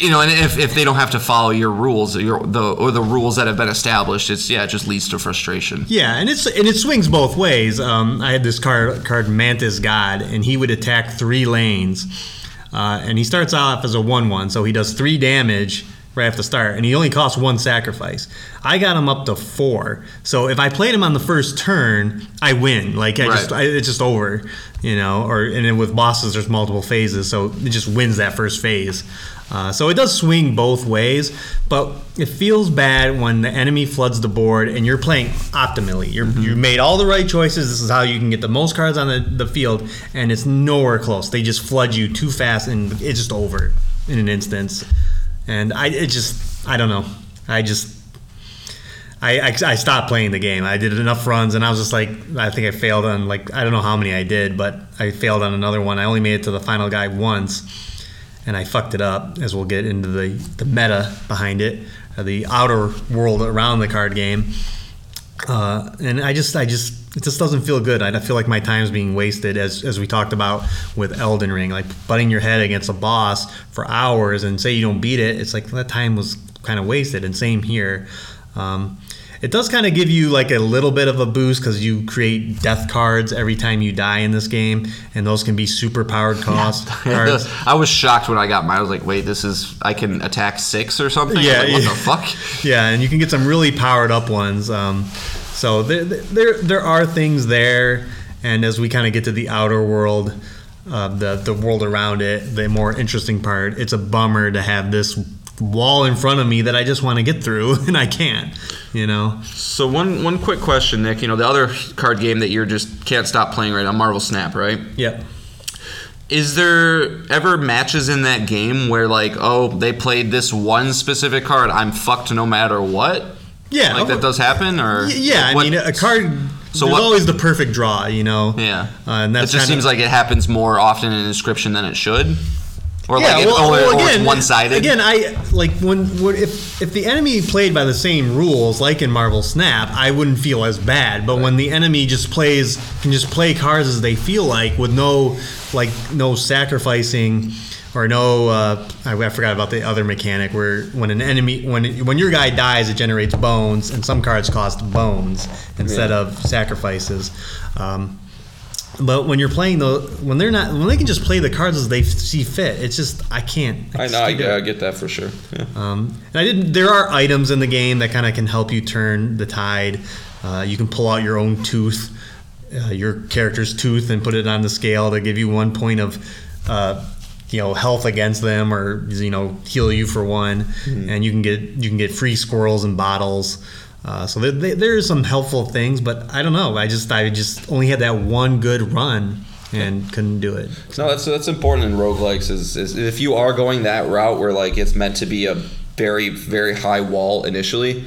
Speaker 5: you know, and if, if they don't have to follow your rules, or your the or the rules that have been established, it's yeah, it just leads to frustration.
Speaker 4: Yeah, and it's and it swings both ways. Um, I had this card card Mantis God, and he would attack three lanes, uh, and he starts off as a one-one, so he does three damage right off the start, and he only costs one sacrifice. I got him up to four, so if I played him on the first turn, I win. Like I just, I, it's just over, you know. Or and then with bosses, there's multiple phases, so it just wins that first phase. Uh, so it does swing both ways, but it feels bad when the enemy floods the board and you're playing optimally. You're, You made all the right choices. This is how you can get the most cards on the, the field, and it's nowhere close. They just flood you too fast, and it's just over in an instance. And I, it just, I don't know. I just, I, I, I stopped playing the game. I did enough runs, and I was just like, I think I failed on like I don't know how many I did, but I failed on another one. I only made it to the final guy once, and I fucked it up. As we'll get into the the meta behind it, uh, the outer world around the card game, uh, and I just I just it just doesn't feel good. I feel like my time's being wasted, as as we talked about with Elden Ring, like butting your head against a boss for hours, and say you don't beat it, it's like that time was kind of wasted. And same here. Um, it does kind of give you like a little bit of a boost because you create death cards every time you die in this game, and those can be super powered cost cards.
Speaker 5: I was shocked when I got mine. I was like, wait, this is I can attack six or something.
Speaker 4: Yeah,
Speaker 5: Like, what
Speaker 4: yeah.
Speaker 5: the fuck?
Speaker 4: Yeah, and you can get some really powered up ones. Um, so there, there, there are things there, and as we kind of get to the outer world, uh, the the world around it, the more interesting part, it's a bummer to have this wall in front of me that I just want to get through, and I can't. You know?
Speaker 5: So one one quick question, Nick. You know the other card game that you're just can't stop playing right now, Marvel Snap, right?
Speaker 4: Yep.
Speaker 5: is there ever matches in that game where like, oh, they played this one specific card, I'm fucked no matter what?
Speaker 4: Yeah,
Speaker 5: Like that does happen, or
Speaker 4: Yeah,
Speaker 5: like,
Speaker 4: I
Speaker 5: what-
Speaker 4: mean, a card.
Speaker 5: So
Speaker 4: there's
Speaker 5: what-
Speaker 4: always the perfect draw, you know.
Speaker 5: Yeah,
Speaker 4: uh, and
Speaker 5: it
Speaker 4: that's
Speaker 5: just seems like it happens more often in Inscryption than it should, or
Speaker 4: yeah,
Speaker 5: like,
Speaker 4: well,
Speaker 5: it, or,
Speaker 4: well, again,
Speaker 5: it's one sided.
Speaker 4: Again, I like when, when if if the enemy played by the same rules, like in Marvel Snap, I wouldn't feel as bad. But when the enemy just plays can just play cards as they feel like, with no like no sacrificing. Or no, uh, I, I forgot about the other mechanic where when an enemy, when when your guy dies, it generates bones, and some cards cost bones instead of sacrifices. Um, but when you're playing the when they're not when they can just play the cards as they see fit, it's just I can't.
Speaker 6: I
Speaker 4: just
Speaker 6: know. I,
Speaker 4: it.
Speaker 6: I get that for sure. Yeah.
Speaker 4: Um, and I didn't. There are items in the game that kind of can help you turn the tide. Uh, you can pull out your own tooth, uh, your character's tooth, and put it on the scale to give you one point of, uh, you know, health against them, or you know, heal you for one. And you can get you can get free squirrels and bottles. Uh, so there, there, there's some helpful things, but I don't know. I just I just only had that one good run and couldn't do it.
Speaker 6: No, that's that's important in roguelikes is, is if you are going that route where like it's meant to be a very very high wall initially,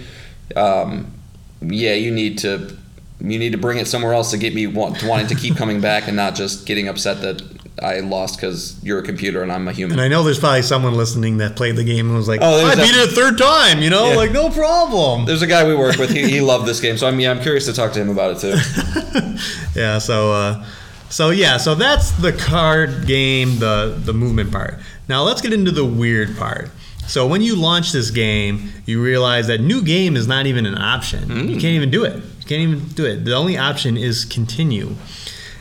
Speaker 6: um, yeah, you need to you need to bring it somewhere else to get me want, wanting to keep coming back and not just getting upset that I lost because you're a computer and I'm a human.
Speaker 4: And I know there's probably someone listening that played the game and was like,
Speaker 6: Oh,
Speaker 4: "I beat it a third time," you know,
Speaker 6: Yeah.
Speaker 4: like no problem.
Speaker 6: There's a guy we work with. He, he loved this game, so I'm yeah, I'm curious to talk to him about it too.
Speaker 4: Yeah, so uh, so yeah, so that's the card game, the the movement part. Now let's get into the weird part. So when you launch this game, you realize that new game is not even an option. You can't even do it. You can't even do it. The only option is continue.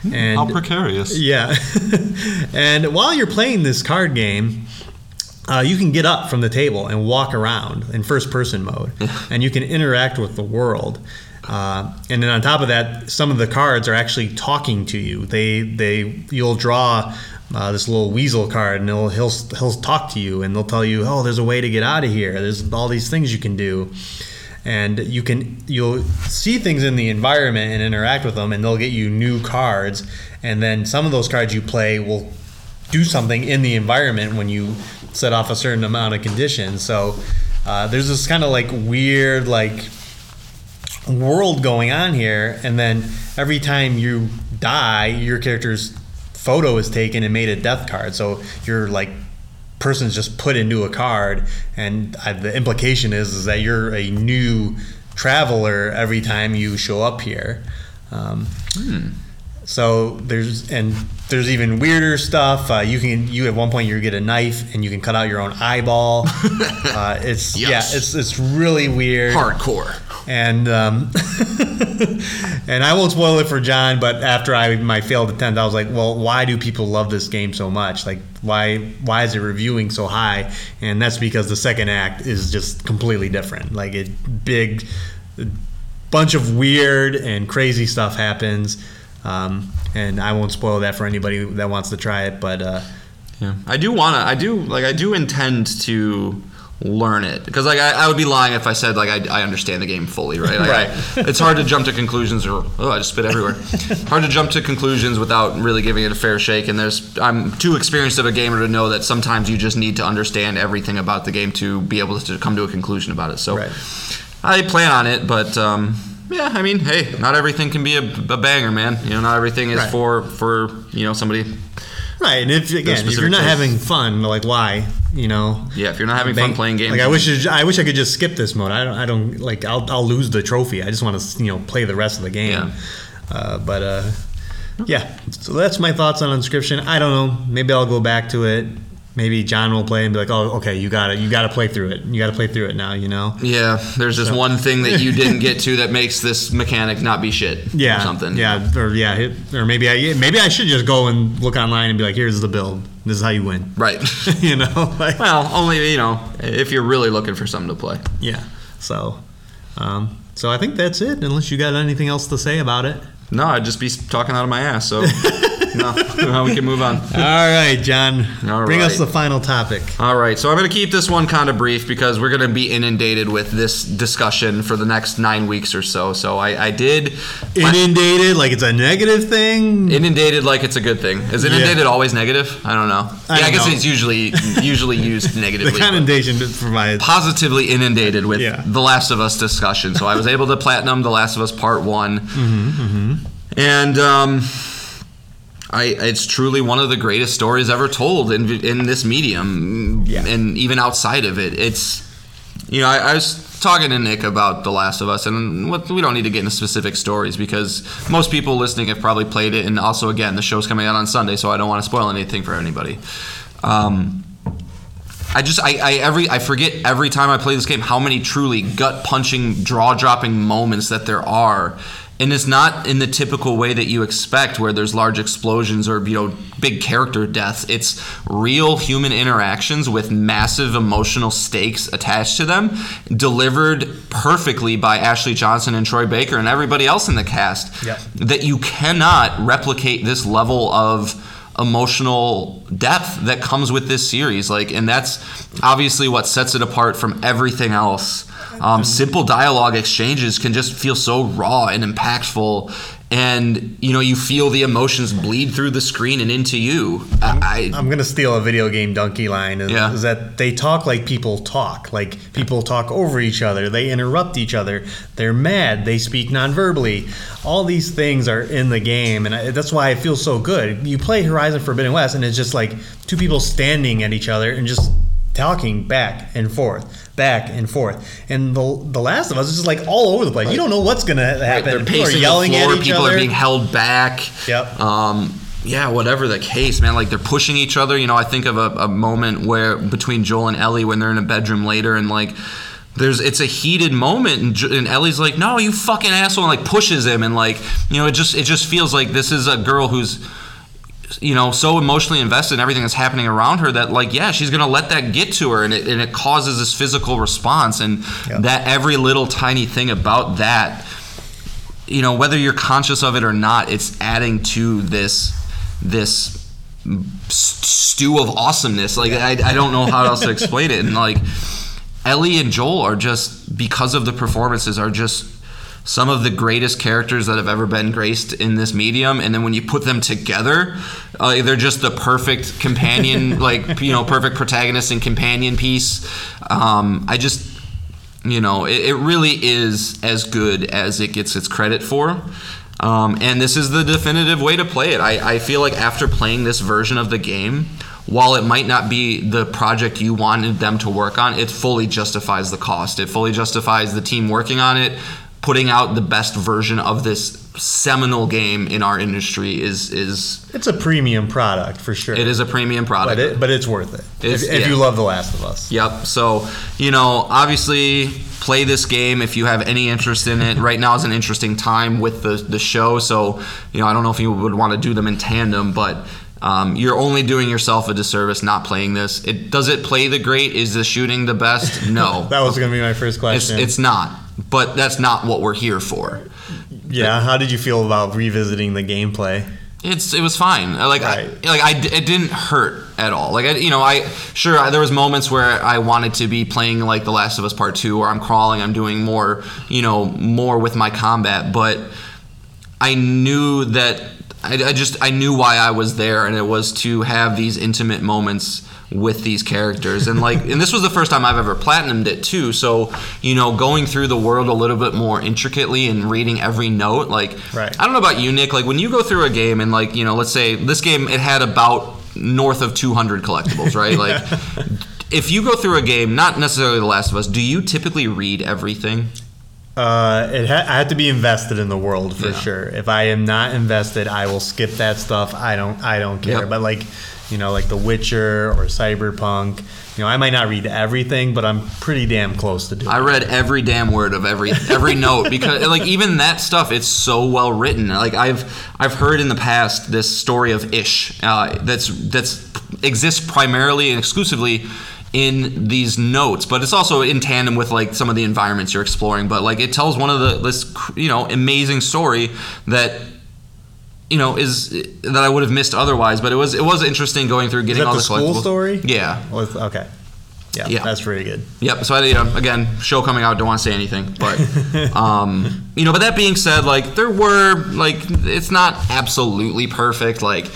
Speaker 4: And
Speaker 5: How precarious.
Speaker 4: Yeah. and while you're playing this card game, uh, you can get up from the table and walk around in first person mode, and you can interact with the world. Uh, and then on top of that, some of the cards are actually talking to you. They they you'll draw uh, this little weasel card, and he'll he'll he'll talk to you, and they'll tell you, oh, there's a way to get out of here. There's all these things you can do and you can you'll see things in the environment and interact with them and they'll get you new cards. And then some of those cards you play will do something in the environment when you set off a certain amount of conditions. So uh, there's this kind of like weird like world going on here. And then every time you die your character's photo is taken and made a death card. So you're like person's just put into a card and uh, the implication is, is that you're a new traveler every time you show up here. Um, so there's and there's even weirder stuff. Uh, you can you at one point you get a knife and you can cut out your own eyeball. Uh, it's yeah it's it's really weird.
Speaker 5: Hardcore.
Speaker 4: and um, and I won't spoil it for Jon, but after I my failed attempt, I was like, well, why do people love this game so much? Like, why why is it reviewing so high? And that's because the second act is just completely different. Like, it big bunch of weird and crazy stuff happens. Um, and I won't spoil that for anybody that wants to try it, but uh,
Speaker 5: Yeah, I do wanna. I do like. I do intend to learn it because like I, I would be lying if I said like I, I understand the game fully, right? Like,
Speaker 4: Right.
Speaker 5: I, it's hard to jump to conclusions or oh I just spit everywhere. hard to jump to conclusions without really giving it a fair shake. And there's I'm too experienced of a gamer to know that sometimes you just need to understand everything about the game to be able to come to a conclusion about it. So
Speaker 4: Right.
Speaker 5: I plan on it, but. Um, yeah, I mean, hey, not everything can be a, a banger, man. You know, not everything is
Speaker 4: Right.
Speaker 5: for for you know somebody
Speaker 4: right. And if again, if you're not having fun, like why? You know,
Speaker 5: Yeah, if you're not having fun playing games,
Speaker 4: Like I wish, I wish I could just skip this mode. I don't, I don't like. I'll, I'll lose the trophy. I just want to, you know, play the rest of the game.
Speaker 5: Yeah.
Speaker 4: Uh, but uh, yeah. So that's my thoughts on Inscryption. I don't know. Maybe I'll go back to it. Maybe Jon will play and be like, "Oh, okay, you got it. You got to play through it. You got to play through it now." You know.
Speaker 5: Yeah, there's this one thing that you didn't get to that makes this mechanic not be shit.
Speaker 4: Yeah.
Speaker 5: or something.
Speaker 4: Yeah. Or yeah. It, or maybe I maybe I should just go and look online and be like, "Here's the build. This is how you win."
Speaker 5: Right.
Speaker 4: you know. Like,
Speaker 5: well, only you know if you're really looking for something to play.
Speaker 4: yeah. So. Um, so I think that's it. Unless you got anything else to say about it.
Speaker 5: No, I'd just be talking out of my ass. So no, no, we can move on.
Speaker 4: All right, Jon.
Speaker 5: All
Speaker 4: Bring us the final topic.
Speaker 5: All right, so I'm going to keep this one kind of brief because we're going to be inundated with this discussion for the next nine weeks or so. So I, I did
Speaker 4: Inundated, like it's a negative thing.
Speaker 5: inundated like it's a good thing. Is inundated always negative? I don't know.
Speaker 4: I
Speaker 5: yeah, I guess
Speaker 4: know.
Speaker 5: it's usually usually used
Speaker 4: the
Speaker 5: negatively. but-
Speaker 4: connotation provides.
Speaker 5: positively inundated with
Speaker 4: Yeah.
Speaker 5: The Last of Us discussion. So I was able to platinum The Last of Us Part One,
Speaker 4: Mm-hmm,
Speaker 5: and um, I it's truly one of the greatest stories ever told in in this medium,
Speaker 4: Yeah.
Speaker 5: and even outside of it. It's you know I, I was talking to Nick about The Last of Us, and what, we don't need to get into specific stories because most people listening have probably played it, and also again the show's coming out on Sunday, so I don't want to spoil anything for anybody. Um, I just I, I every I forget every time I play this game how many truly gut punching, jaw dropping moments that there are. And it's not in the typical way that you expect where there's large explosions or you know big character deaths. It's real human interactions with massive emotional stakes attached to them, delivered perfectly by Ashley Johnson and Troy Baker and everybody else in the cast.
Speaker 4: Yep.
Speaker 5: That you cannot replicate this level of emotional depth that comes with this series like and that's obviously what sets it apart from everything else. Um, simple dialogue exchanges can just feel so raw and impactful and you know you feel the emotions bleed through the screen and into you i,
Speaker 4: I'm gonna steal a video game Dunkey line. Is,
Speaker 5: Yeah.
Speaker 4: is that they talk like people talk, like people talk over each other. They interrupt each other. They're mad. They speak non-verbally. All these things are in the game, and I, that's why it feels so good. You play Horizon Forbidden West, and it's just like two people standing at each other and just talking back and forth, back and forth. And the the Last of Us is just like all over the place. You don't know what's gonna happen.
Speaker 5: they're
Speaker 4: people are yelling
Speaker 5: the floor
Speaker 4: at each
Speaker 5: people
Speaker 4: other.
Speaker 5: People are being held back
Speaker 4: Yep.
Speaker 5: um yeah whatever the case man like they're pushing each other you know i think of a, a moment where between joel and ellie when they're in a bedroom later and like there's it's a heated moment and, and Ellie's like no you fucking asshole and like pushes him and like you know it just it just feels like this is a girl who's you know so emotionally invested in everything that's happening around her that like yeah she's gonna let that get to her and it, and it causes this physical response and
Speaker 4: Yeah.
Speaker 5: that every little tiny thing about that you know whether you're conscious of it or not it's adding to this this stew of awesomeness like I, I don't know how else to explain it and like ellie and joel are just because of the performances are just some of the greatest characters that have ever been graced in this medium and then when you put them together uh, they're just the perfect companion like you know perfect protagonist and companion piece. Um, i just you know it, it really is as good as it gets its credit for. Um, and this is the definitive way to play it. I, I feel like after playing this version of the game while it might not be the project you wanted them to work on it fully justifies the cost. It fully justifies the team working on it putting out the best version of this seminal game in our industry is is
Speaker 4: it's a premium product for sure.
Speaker 5: it is a premium product
Speaker 4: but it, but it's worth it
Speaker 5: It's-
Speaker 4: if, if
Speaker 5: yeah.
Speaker 4: you love The Last of Us.
Speaker 5: Yep. So, you know, obviously play this game if you have any interest in it. Right now is an interesting time with the, the show. So, you know, I don't know if you would want to do them in tandem, but um, you're only doing yourself a disservice not playing this. It does it play the great? Is the shooting the best? No.
Speaker 4: That was going to be my first
Speaker 5: it's,
Speaker 4: question.
Speaker 5: it's not. But that's not what we're here for.
Speaker 4: yeah. How did you feel about revisiting the gameplay?
Speaker 5: It's it was fine. Like
Speaker 4: Right.
Speaker 5: I, like I it didn't hurt at all. Like I, you know I sure I, there was moments where I wanted to be playing like The Last of Us Part Two, where I'm crawling, I'm doing more, you know, more with my combat. But I knew that I, I just I knew why I was there, and it was to have these intimate moments with these characters and like and this was the first time I've ever platinumed it too so you know going through the world a little bit more intricately and reading every note like
Speaker 4: Right.
Speaker 5: I don't know about you Nick like when you go through a game and like you know let's say this game it had about north of 200 collectibles right like if you go through a game not necessarily The Last of Us do you typically read everything
Speaker 4: Uh, it ha- I have to be invested in the world for
Speaker 5: Yeah.
Speaker 4: sure. If I am not invested, I will skip that stuff. I don't. I don't care.
Speaker 5: Yep.
Speaker 4: But like, you know, like The Witcher or Cyberpunk. You know, I might not read everything, but I'm pretty damn close to doing.
Speaker 5: I
Speaker 4: it.
Speaker 5: read every damn word of every every note because like even that stuff it's so well written. Like I've I've heard in the past this story of Ish uh, that's that's exists primarily and exclusively in these notes, but it's also in tandem with like some of the environments you're exploring. But like it tells one of the this you know amazing story that you know, is that I would have missed otherwise. But it was it was interesting going through getting all
Speaker 4: the
Speaker 5: the
Speaker 4: school
Speaker 5: collectibles.
Speaker 4: story?
Speaker 5: Yeah,
Speaker 4: With, okay. Yeah,
Speaker 5: Yeah.
Speaker 4: that's pretty good.
Speaker 5: Yep. So I, you know, again, show coming out. Don't want to say anything, but um, you know. But that being said, like there were like it's not absolutely perfect. Like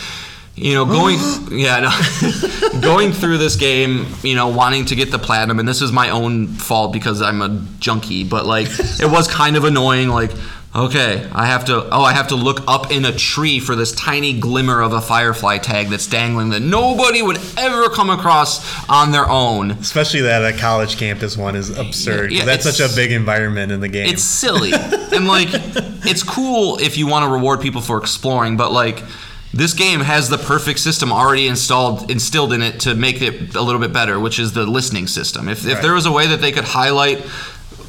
Speaker 5: you know, going yeah, no, going through this game, you know, wanting to get the platinum, and this is my own fault because I'm a junkie. But like, it was kind of annoying. Like. Okay, I have to. Oh, I have to look up in a tree for this tiny glimmer of a firefly tag that's dangling that nobody would ever come across on their own.
Speaker 4: Especially that a college campus one is absurd.
Speaker 5: Yeah,
Speaker 4: that's such a big environment in the game.
Speaker 5: It's silly. and like it's cool if you want to reward people for exploring, but like this game has the perfect system already installed instilled in it to make it a little bit better, which is the listening system. If if there was a way that they could highlight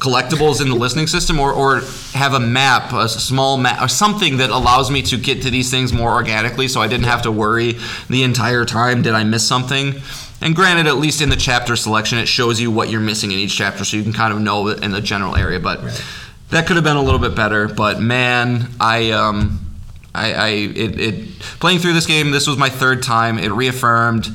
Speaker 5: collectibles in the listening system or, or have a map a small map or something that allows me to get to these things more organically so i didn't have to worry the entire time did i miss something? And granted at least in the chapter selection it shows you what you're missing in each chapter so you can kind of know in the general area but that could have been a little bit better but man i um I, I it, it playing through this game this was my third time it reaffirmed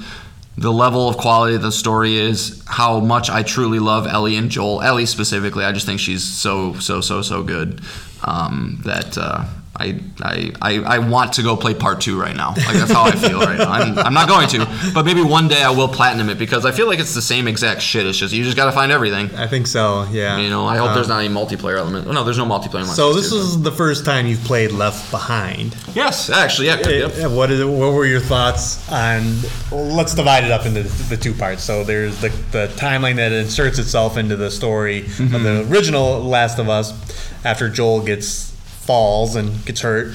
Speaker 5: the level of quality of the story is how much I truly love Ellie and Joel. Ellie specifically, I just think she's so so so so good um, that uh, I, I I want to go play part two right now. Like that's how I feel right now. I'm, I'm not going to, but maybe one day I will platinum it because I feel like it's the same exact shit. It's just you just got to find everything.
Speaker 4: I think so. Yeah.
Speaker 5: You know, I hope
Speaker 4: Um,
Speaker 5: there's not any multiplayer element. Oh, no, there's no multiplayer.
Speaker 4: So this
Speaker 5: 4 Dead 2,
Speaker 4: is the first time you've played Left Behind.
Speaker 5: yes, actually, yeah. yep.
Speaker 4: Uh, What is it, what were your thoughts on? well, let's divide it up into the two parts. So there's the the timeline that inserts itself into the story of the original Last of Us after Joel gets falls and gets hurt.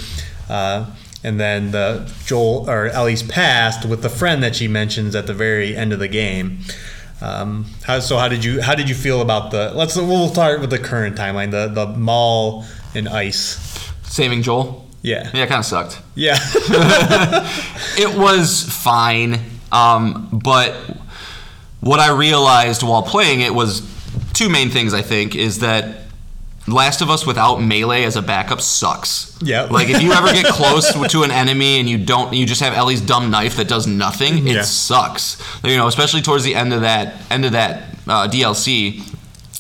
Speaker 4: Uh, and then the Joel or Ellie's past with the friend that she mentions at the very end of the game. Um, how, so how did you how did you feel about the? Let's we'll start with the current timeline. The the mall and ice.
Speaker 5: Saving Joel.
Speaker 4: Yeah.
Speaker 5: Yeah, it kind of sucked.
Speaker 4: Yeah.
Speaker 5: it was fine, um, but what I realized while playing it was two main things. I think is that Last of Us without melee as a backup sucks.
Speaker 4: Yeah.
Speaker 5: Like if you ever get close to an enemy and you don't, you just have Ellie's dumb knife that does nothing. It
Speaker 4: Yeah.
Speaker 5: sucks. You know, especially towards the end of that end of that uh, DLC.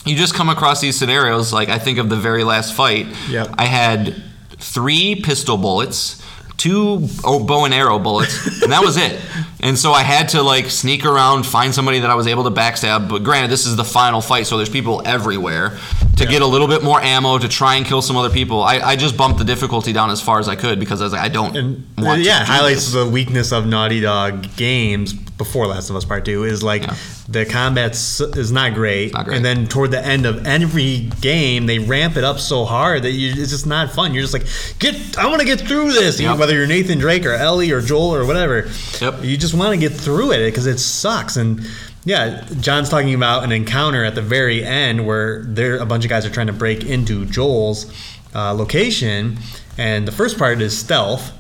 Speaker 5: You just come across these scenarios. Like I think of the very last fight.
Speaker 4: Yep.
Speaker 5: I had three pistol bullets, two oh, bow and arrow bullets, and that was it. And so I had to like sneak around, find somebody that I was able to backstab. But granted, this is the final fight, so there's people everywhere. To get a little bit more ammo to try and kill some other people, I, I just bumped the difficulty down as far as I could because I was like, I don't
Speaker 4: And
Speaker 5: want.
Speaker 4: yeah,
Speaker 5: to do
Speaker 4: highlights
Speaker 5: this.
Speaker 4: the weakness of Naughty Dog games before Last of Us Part Two is like
Speaker 5: Yeah.
Speaker 4: The combat is not great,
Speaker 5: Not great.
Speaker 4: and then toward the end of every game they ramp it up so hard that you, it's just not fun. You're just like, get, I want to get through this, You
Speaker 5: Yep.
Speaker 4: whether you're Nathan Drake or Ellie or Joel or whatever.
Speaker 5: Yep.
Speaker 4: You just want to get through it because it sucks and. Yeah, Jon's talking about an encounter at the very end where there a bunch of guys are trying to break into Joel's uh, location, and the first part is stealth,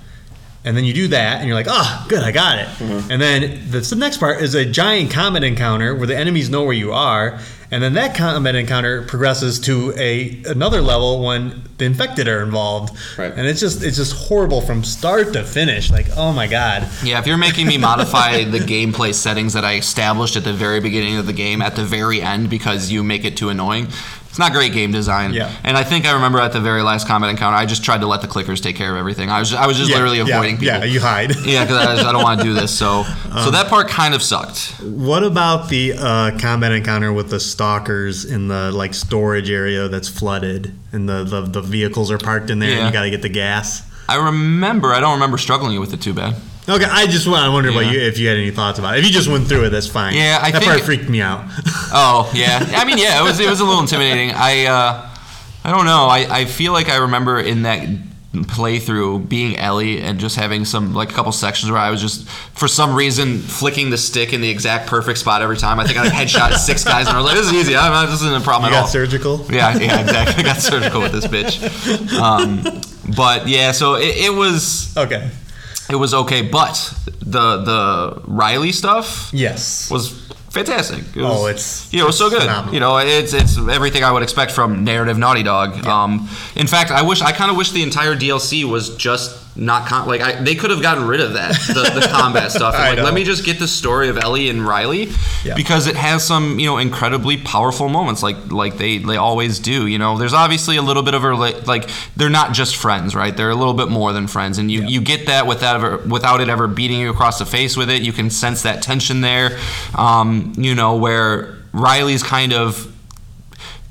Speaker 4: and then you do that, and you're like, oh, good, I got it. Mm-hmm. And then the, the next part is a giant combat encounter where the enemies know where you are, and then that combat encounter progresses to a another level when the infected are involved.
Speaker 6: Right.
Speaker 4: And it's just it's just horrible from start to finish. Like, oh my god.
Speaker 5: Yeah, if you're making me modify the gameplay settings that I established at the very beginning of the game at the very end because you make it too annoying, it's not great game design.
Speaker 4: Yeah.
Speaker 5: And I think I remember at the very last combat encounter, I just tried to let the clickers take care of everything. I was I was just
Speaker 4: Yeah,
Speaker 5: literally
Speaker 4: yeah,
Speaker 5: avoiding people.
Speaker 4: Yeah, you hide.
Speaker 5: Yeah, because I, I don't want to do this. So, so that part kind of sucked.
Speaker 4: What about the uh, combat encounter with the stalkers in the like storage area that's flooded and the, the, the vehicles are parked in there and
Speaker 5: Yeah.
Speaker 4: you got to get the gas?
Speaker 5: I remember. I don't remember struggling with it too bad.
Speaker 4: Okay, I just I wondered what
Speaker 5: Yeah.
Speaker 4: you, if you had any thoughts about it. If you just went through it, that's fine.
Speaker 5: Yeah, I
Speaker 4: that
Speaker 5: think-
Speaker 4: part freaked me out.
Speaker 5: Oh yeah, I mean yeah, it was it was a little intimidating. I uh, I don't know. I, I feel like I remember in that playthrough being Ellie and just having some like a couple sections where I was just for some reason flicking the stick in the exact perfect spot every time. I think I headshot six guys and I was like, this is easy. I'm not, this isn't a problem
Speaker 4: you
Speaker 5: at
Speaker 4: got
Speaker 5: all.
Speaker 4: surgical.
Speaker 5: Yeah, yeah, exactly. I got surgical with this bitch. Um, but yeah, so it, it was
Speaker 4: Okay.
Speaker 5: It was okay. But the the Riley stuff
Speaker 4: Yes.
Speaker 5: was fantastic. It was,
Speaker 4: Oh, it's-
Speaker 5: you know, it was so good.
Speaker 4: phenomenal.
Speaker 5: You know, it's it's everything I would expect from narrative Naughty Dog. Um, in fact, I wish I kind of wish the entire DLC was just not com- like I, they could have gotten rid of that the, the combat stuff. And like, let me just get the story of Ellie and Riley
Speaker 4: Yeah.
Speaker 5: because it has some you know incredibly powerful moments like like they they always do. You know, there's obviously a little bit of a like they're not just friends, right? They're a little bit more than friends, and you you get that without ever without it ever beating you across the face with it. You can sense that tension there. Um, you know where Riley's kind of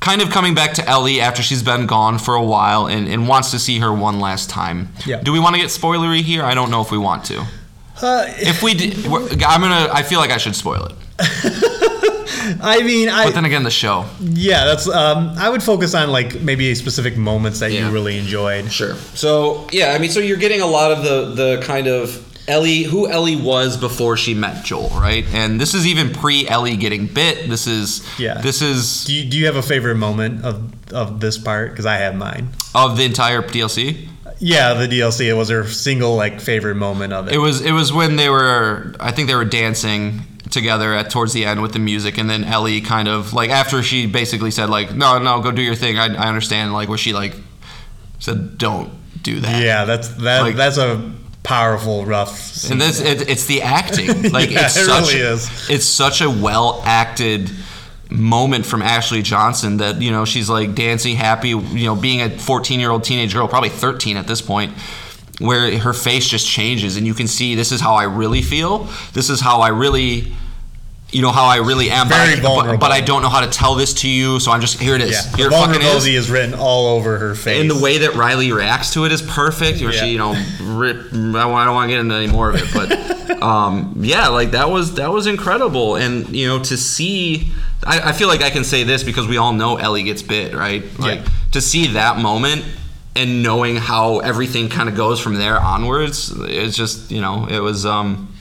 Speaker 5: kind of coming back to Ellie after she's been gone for a while and, and wants to see her one last time.
Speaker 4: Yeah.
Speaker 5: Do we want to get spoilery here? I don't know if we want to.
Speaker 4: Uh,
Speaker 5: If we, I'm gonna. I feel like I should spoil it.
Speaker 4: I mean, I
Speaker 5: But then again, the show.
Speaker 4: yeah, that's. Um, I would focus on like maybe specific moments that
Speaker 5: Yeah.
Speaker 4: you really enjoyed.
Speaker 5: Sure. So yeah, I mean, so you're getting a lot of the the kind of Ellie, who Ellie was before she met Joel, right? And this is even pre Ellie getting bit. This is
Speaker 4: Yeah.
Speaker 5: This is
Speaker 4: Do you, do you have a favorite moment of of this part? Because I have mine.
Speaker 5: of the entire DLC.
Speaker 4: Yeah, the DLC. It was her single like favorite moment of it.
Speaker 5: It was it was when they were I think they were dancing together at towards the end with the music and then Ellie kind of like after she basically said like no no go do your thing I, I understand like where she like said don't do that
Speaker 4: yeah, that's that.
Speaker 5: Like-
Speaker 4: that's a powerful, rough. Scene.
Speaker 5: and this it, it's the acting like
Speaker 4: Yeah,
Speaker 5: it's
Speaker 4: it
Speaker 5: such
Speaker 4: really is.
Speaker 5: it's such a well acted moment from Ashley Johnson that you know she's like dancing happy you know being a 14 year old teenage girl probably 13 at this point where her face just changes and you can see this is how I really feel this is how I really you know how I really am but, I,
Speaker 4: vulnerable.
Speaker 5: but I don't know how to tell this to you so I'm just here it is
Speaker 4: yeah, the
Speaker 5: here it fucking is
Speaker 4: vulnerability is written all over her face.
Speaker 5: and the way that Riley reacts to it is perfect. Where
Speaker 4: Yeah.
Speaker 5: she, you know, rip, I don't want to get into any more of it, but um, yeah, like that was that was incredible. And you know, to see, I, I feel like I can say this because we all know Ellie gets bit, right? Like
Speaker 4: Yeah.
Speaker 5: to see that moment and knowing how everything kind of goes from there onwards, it's just you know, it was um,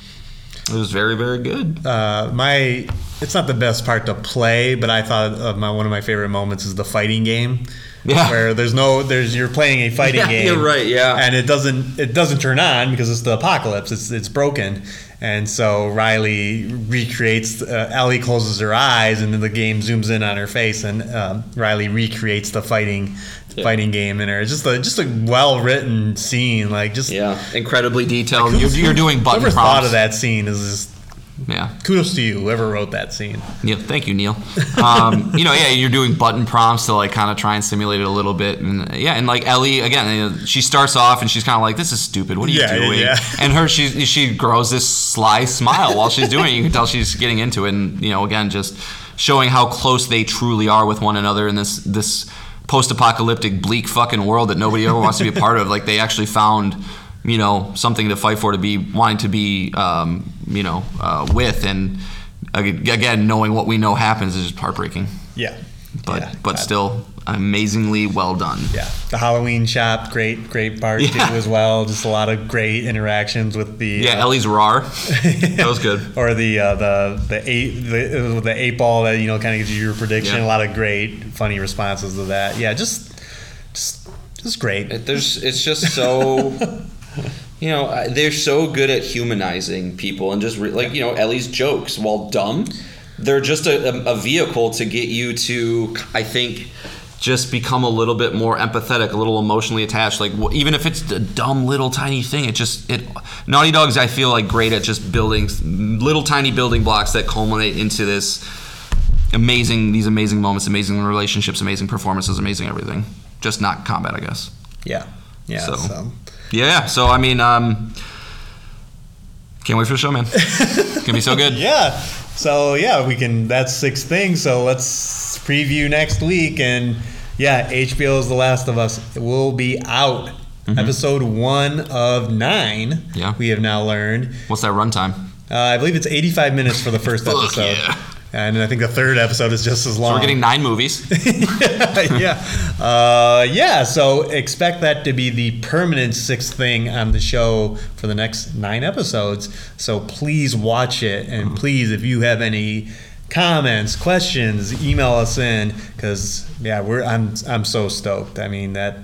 Speaker 5: it was very very good.
Speaker 4: uh, my it's not the best part to play, but I thought of my one of my favorite moments is the fighting game.
Speaker 5: Yeah.
Speaker 4: Where there's no there's you're playing a fighting
Speaker 5: Yeah,
Speaker 4: game.
Speaker 5: you're right, yeah.
Speaker 4: And it doesn't it doesn't turn on because it's the apocalypse. It's it's broken. And so Riley recreates. Uh, Ellie closes her eyes, and then the game zooms in on her face, and um, Riley recreates the fighting, fighting game in her. It's just a just a well written scene, like just
Speaker 5: Yeah, incredibly detailed. You're, you're doing button
Speaker 4: Whoever
Speaker 5: prompts.
Speaker 4: thought of that scene is just
Speaker 5: Yeah.
Speaker 4: kudos to you. Whoever wrote that scene.
Speaker 5: Neil, thank you, Neil. Um, you know, yeah, you're doing button prompts to like kind of try and simulate it a little bit, and yeah, and like Ellie again, you know, she starts off and she's kind of like, "This is stupid. What are you
Speaker 4: Yeah,
Speaker 5: doing?"
Speaker 4: yeah.
Speaker 5: And her, she she grows this sly smile while she's doing it. You can tell she's getting into it, and you know, again, just showing how close they truly are with one another in this this post-apocalyptic bleak fucking world that nobody ever wants to be a part of. Like they actually found you know something to fight for to be wanting to be um, you know uh, with and again knowing what we know happens is just heartbreaking
Speaker 4: Yeah.
Speaker 5: but
Speaker 4: yeah.
Speaker 5: but still amazingly well done
Speaker 4: Yeah. The Halloween shop, great, great part
Speaker 5: Yeah.
Speaker 4: too as well. Just a lot of great interactions with the
Speaker 5: yeah
Speaker 4: uh,
Speaker 5: ellie's rar that was good
Speaker 4: or the uh, the the eight the, the eight ball that you know kind of gives you your prediction.
Speaker 5: Yeah.
Speaker 4: A lot of great funny responses to that. Yeah, just just just great.
Speaker 6: It- There's, it's just so, you know, they're so good at humanizing people and just re- like you know Ellie's jokes, while dumb, they're just a, a, vehicle to get you to, I think,
Speaker 5: just become a little bit more empathetic a little emotionally attached like even if it's a dumb little tiny thing it just it naughty dogs i feel like great at just building little tiny building blocks that culminate into this amazing these amazing moments amazing relationships amazing performances amazing everything just not combat i guess
Speaker 4: Yeah, yeah.
Speaker 5: So-
Speaker 4: so.
Speaker 5: Yeah, so I mean, um, can't wait for the show, man. it's gonna be so good.
Speaker 4: Yeah. So yeah, we can. That's six things. So let's preview next week. And yeah, HBO's The Last of Us will be out. Episode one of nine.
Speaker 5: Mm-hmm. Yeah.
Speaker 4: We have now learned.
Speaker 5: What's that runtime?
Speaker 4: Uh, I believe it's 85 minutes for the first episode.
Speaker 5: yeah.
Speaker 4: And I think the third episode is just as long.
Speaker 5: So we're getting nine movies.
Speaker 4: yeah. Uh, yeah. So expect that to be the permanent sixth thing on the show for the next nine episodes. So please watch it. And please, if you have any comments, questions, email us in because, yeah, we're, I'm, I'm so stoked. I mean, that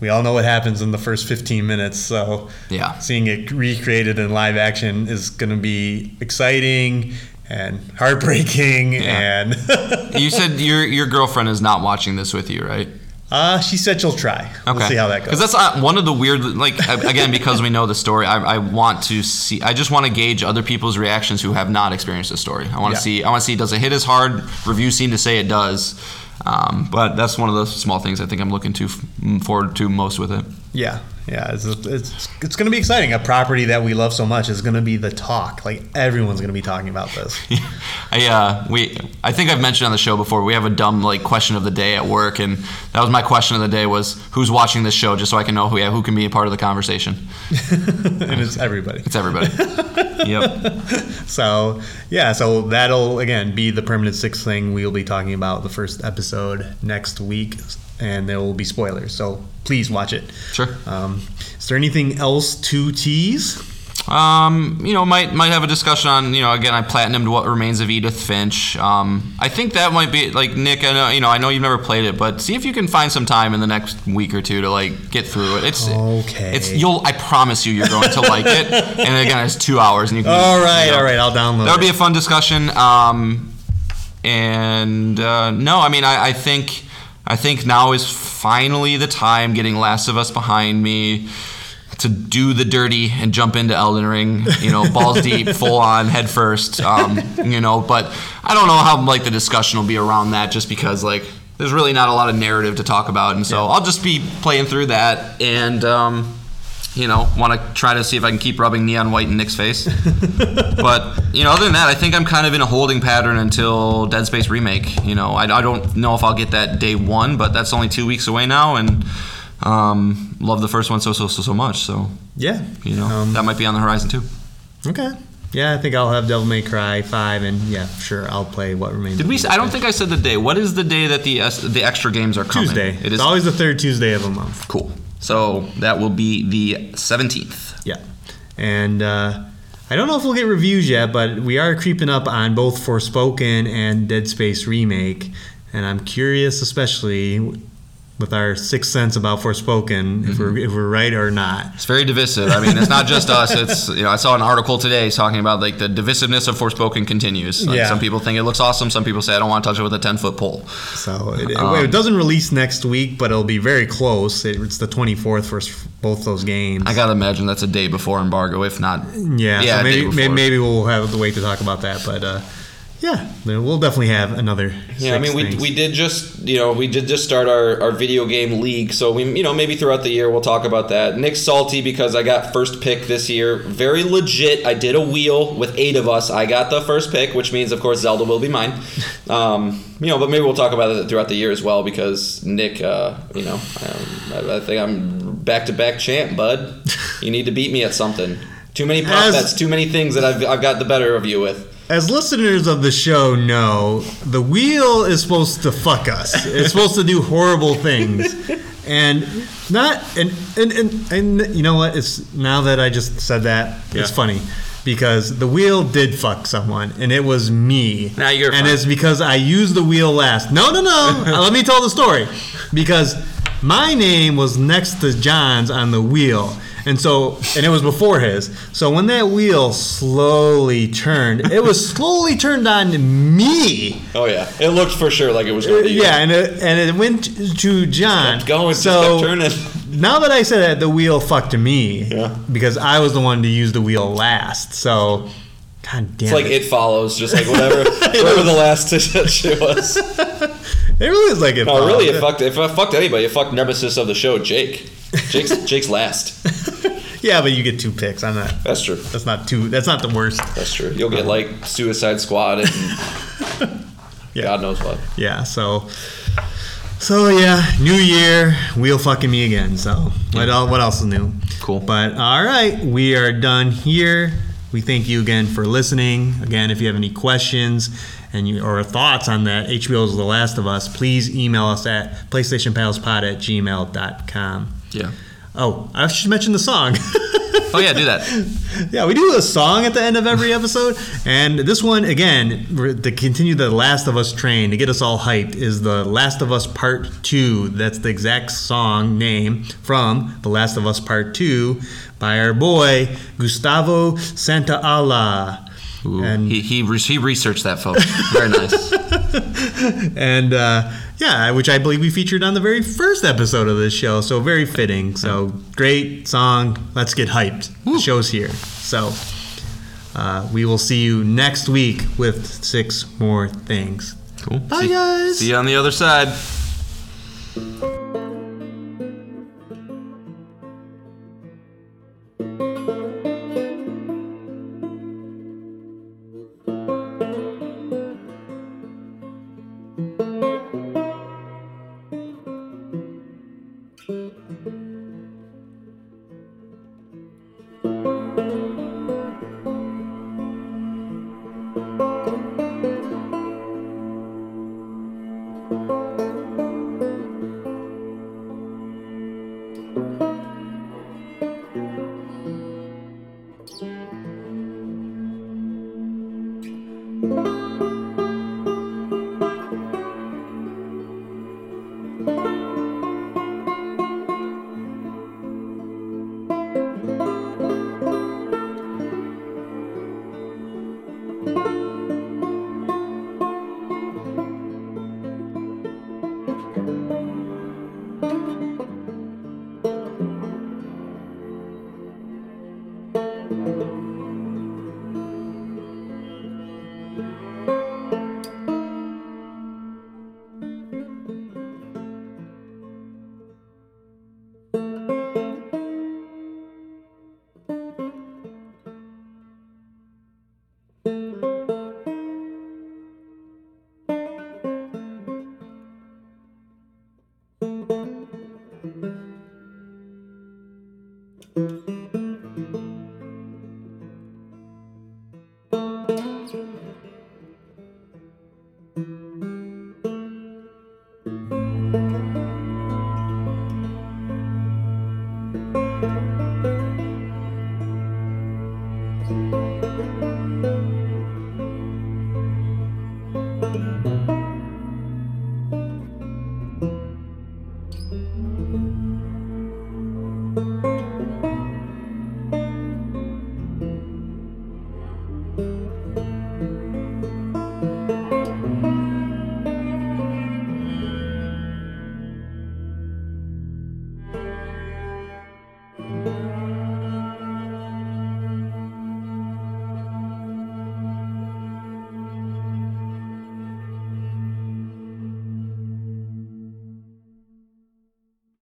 Speaker 4: we all know what happens in the first 15 minutes. So
Speaker 5: Yeah.
Speaker 4: seeing it recreated in live action is going to be exciting and heartbreaking
Speaker 5: Yeah.
Speaker 4: and
Speaker 5: you said your your girlfriend is not watching this with you, right?
Speaker 4: Uh, she said she'll try. We'll see how that goes.
Speaker 5: Because that's uh, one of the weird, like again, because we know the story. I, I want to see. I just want to gauge other people's reactions who have not experienced the story. I want to
Speaker 4: Yeah.
Speaker 5: see. I want to see does it hit as hard? Reviews seem to say it does. Um, but that's one of the small things I think I'm looking to f- forward to most with it.
Speaker 4: Yeah, yeah, it's it's, it's going to be exciting. A property that we love so much is going to be the talk. Like everyone's going to be talking about this.
Speaker 5: I uh, we I think I've mentioned on the show before. We have a dumb like question of the day at work, and that was my question of the day was who's watching this show, just so I can know who yeah, who can be a part of the conversation.
Speaker 4: and it's everybody.
Speaker 5: It's everybody. yep.
Speaker 4: So yeah, so that'll again be the permanent six thing we'll be talking about the first episode next week, and there will be spoilers. So please watch it.
Speaker 5: Sure.
Speaker 4: Um, is there anything else to tease?
Speaker 5: Um, you know, might might have a discussion on you know again I platinumed what remains of Edith Finch. Um, I think that might be like Nick. I know you know I know you've never played it, but see if you can find some time in the next week or two to like get through it. It's
Speaker 4: Okay.
Speaker 5: It's you'll I promise you you're going to like it. And again, it's two hours and you can.
Speaker 4: All right,
Speaker 5: you know,
Speaker 4: all right, I'll download.
Speaker 5: That would be a fun discussion. Um, and uh, no, I mean, I, I think I think now is finally the time getting Last of Us behind me to do the dirty and jump into Elden Ring. You know, balls deep, full on, head first. Um, you know, but I don't know how like the discussion will be around that, just because like. There's really not a lot of narrative to talk about, and so I'll just be playing through that, and um, you know, want to try to see if I can keep rubbing neon white in Nick's face. but you know, other than that, I think I'm kind of in a holding pattern until Dead Space remake. You know, I, I don't know if I'll get that day one, but that's only two weeks away now, and um, love the first one so so so so much. So
Speaker 4: Yeah.
Speaker 5: you know,
Speaker 4: Um,
Speaker 5: that might be on the horizon too.
Speaker 4: Okay. Yeah, I think I'll have Devil May Cry five, and yeah, sure, I'll play what remains.
Speaker 5: Did we? I don't think I said the day. What is the day that the the extra games are coming?
Speaker 4: Tuesday.
Speaker 5: It
Speaker 4: It's always the third Tuesday of a month.
Speaker 5: cool. So that will be the 17th.
Speaker 4: Yeah. And uh, I don't know if we'll get reviews yet, but we are creeping up on both Forspoken and Dead Space Remake. And I'm curious, especially with our sixth sense about Forspoken, if we're if we're right or not.
Speaker 5: It's very divisive. I mean, it's not just us. It's you know, I saw an article today talking about like the divisiveness of Forspoken continues. Like,
Speaker 4: Yeah.
Speaker 5: Some people think it looks awesome. Some people say I don't want to touch it with a ten foot pole.
Speaker 4: So it, it- it doesn't release next week, but it'll be very close. It, it's the 24th for both those games.
Speaker 5: I gotta imagine that's a day before embargo, if not.
Speaker 4: Yeah,
Speaker 5: Yeah,
Speaker 4: so maybe, maybe maybe we'll have to wait to talk about that, but uh, yeah, we'll definitely have another.
Speaker 6: Yeah, I mean, we,
Speaker 4: things.
Speaker 6: we did just you know we did just start our, our video game league, so we you know maybe throughout the year we'll talk about that. Nick salty because I got first pick this year, very legit. I did a wheel with eight of us. I got the first pick, which means of course Zelda will be mine. Um, you know, but maybe we'll talk about it throughout the year as well because Nick, uh, you know, um, I, I think I'm back to back champ, bud. You need to beat me at something. Too many prop
Speaker 4: As-
Speaker 6: bets, too many things that I've, I've got the better of you with.
Speaker 4: As listeners of the show know, the wheel is supposed to fuck us. It's supposed to do horrible things, and not and and and, and you know what? It's now that I just said that, it's funny because the wheel did fuck someone, and it was me.
Speaker 5: Nah, you're
Speaker 4: and
Speaker 5: fine.
Speaker 4: it's because I used the wheel last. No, no, no. Let me tell the story, because my name was next to Jon's on the wheel. And so, and it was before his. So when that wheel slowly turned, it was slowly turned on me.
Speaker 6: Oh yeah, it looked for sure like it was. Gonna uh, you.
Speaker 4: Yeah, and it, and it went to Jon.
Speaker 6: Kept going, just
Speaker 4: so
Speaker 6: kept turning.
Speaker 4: now that I said that, the wheel fucked me.
Speaker 6: Yeah.
Speaker 4: Because I was the one to use the wheel last. So, god damn
Speaker 6: It's like
Speaker 4: it.
Speaker 6: it follows, just like whatever, whatever the last shit was.
Speaker 4: It really is like it.
Speaker 6: No, really, it fucked. If I fucked anybody, it fucked nemesis of the show, Jake. Jake's Jake's last.
Speaker 4: Yeah, but you get two picks. I'm not.
Speaker 6: That's true.
Speaker 4: That's not two. That's not the worst.
Speaker 6: That's true. You'll get like Suicide Squad and
Speaker 4: Yeah.
Speaker 6: God knows what.
Speaker 4: Yeah. So. So yeah, new year, wheel fucking me again. So what else? What else is new?
Speaker 5: Cool.
Speaker 4: But all right, we are done here. We thank you again for listening. Again, if you have any questions and you or thoughts on that HBO's The Last of Us, please email us at PlayStationPalsPod at gmail.com.
Speaker 5: Yeah.
Speaker 4: Oh, I should mention the song.
Speaker 5: Oh yeah, do that.
Speaker 4: yeah, we do a song at the end of every episode. And this one, again, to continue the Last of Us train, to get us all hyped, is The Last of Us Part 2. That's the exact song name from The Last of Us Part 2 by our boy, Gustavo Santaolalla.
Speaker 5: Ooh,
Speaker 4: And-
Speaker 5: he he, re- he researched that, folks. Very nice.
Speaker 4: And uh, Yeah, which I believe we featured on the very first episode of this show. So very fitting. So great song. Let's get hyped. The show's here. So uh, we will see you next week with six more things.
Speaker 5: Cool.
Speaker 4: Bye,
Speaker 5: see,
Speaker 4: guys.
Speaker 5: See you on the other side.